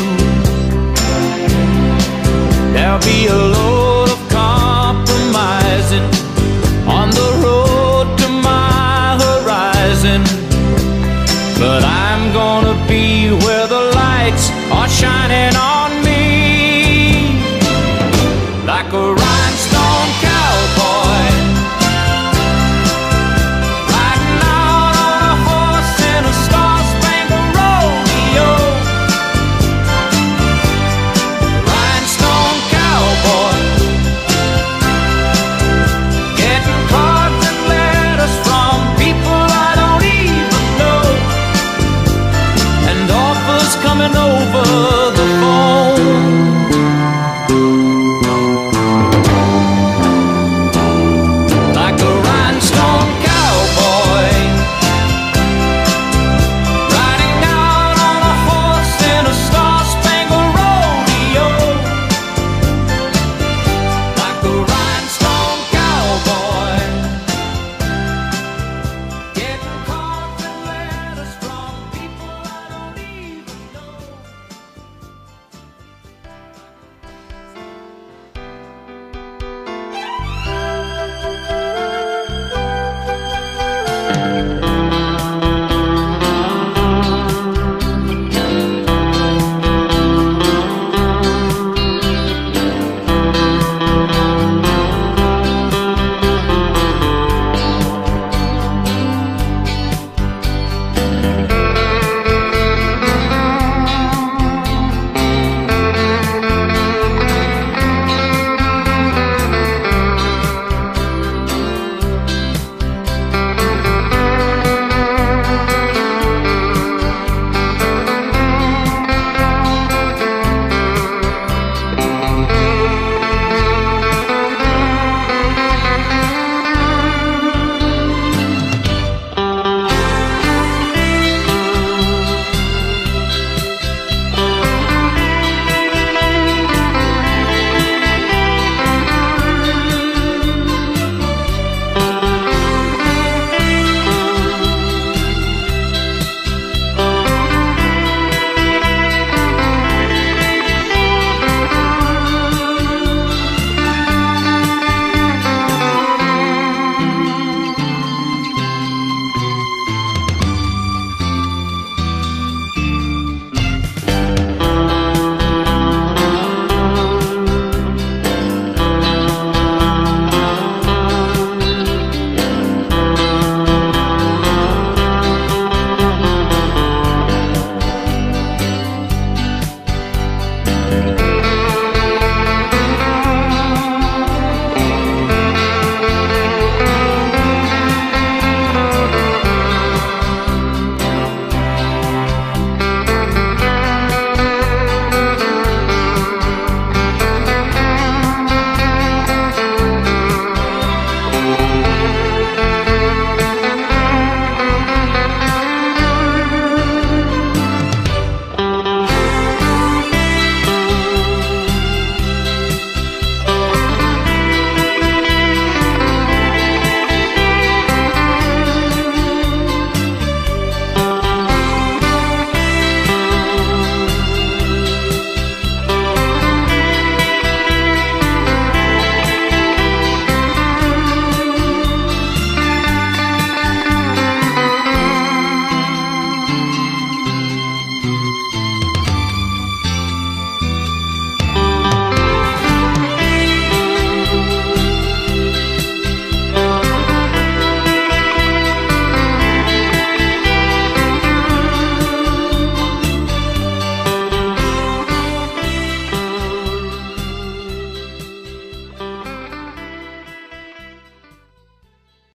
There'll be a load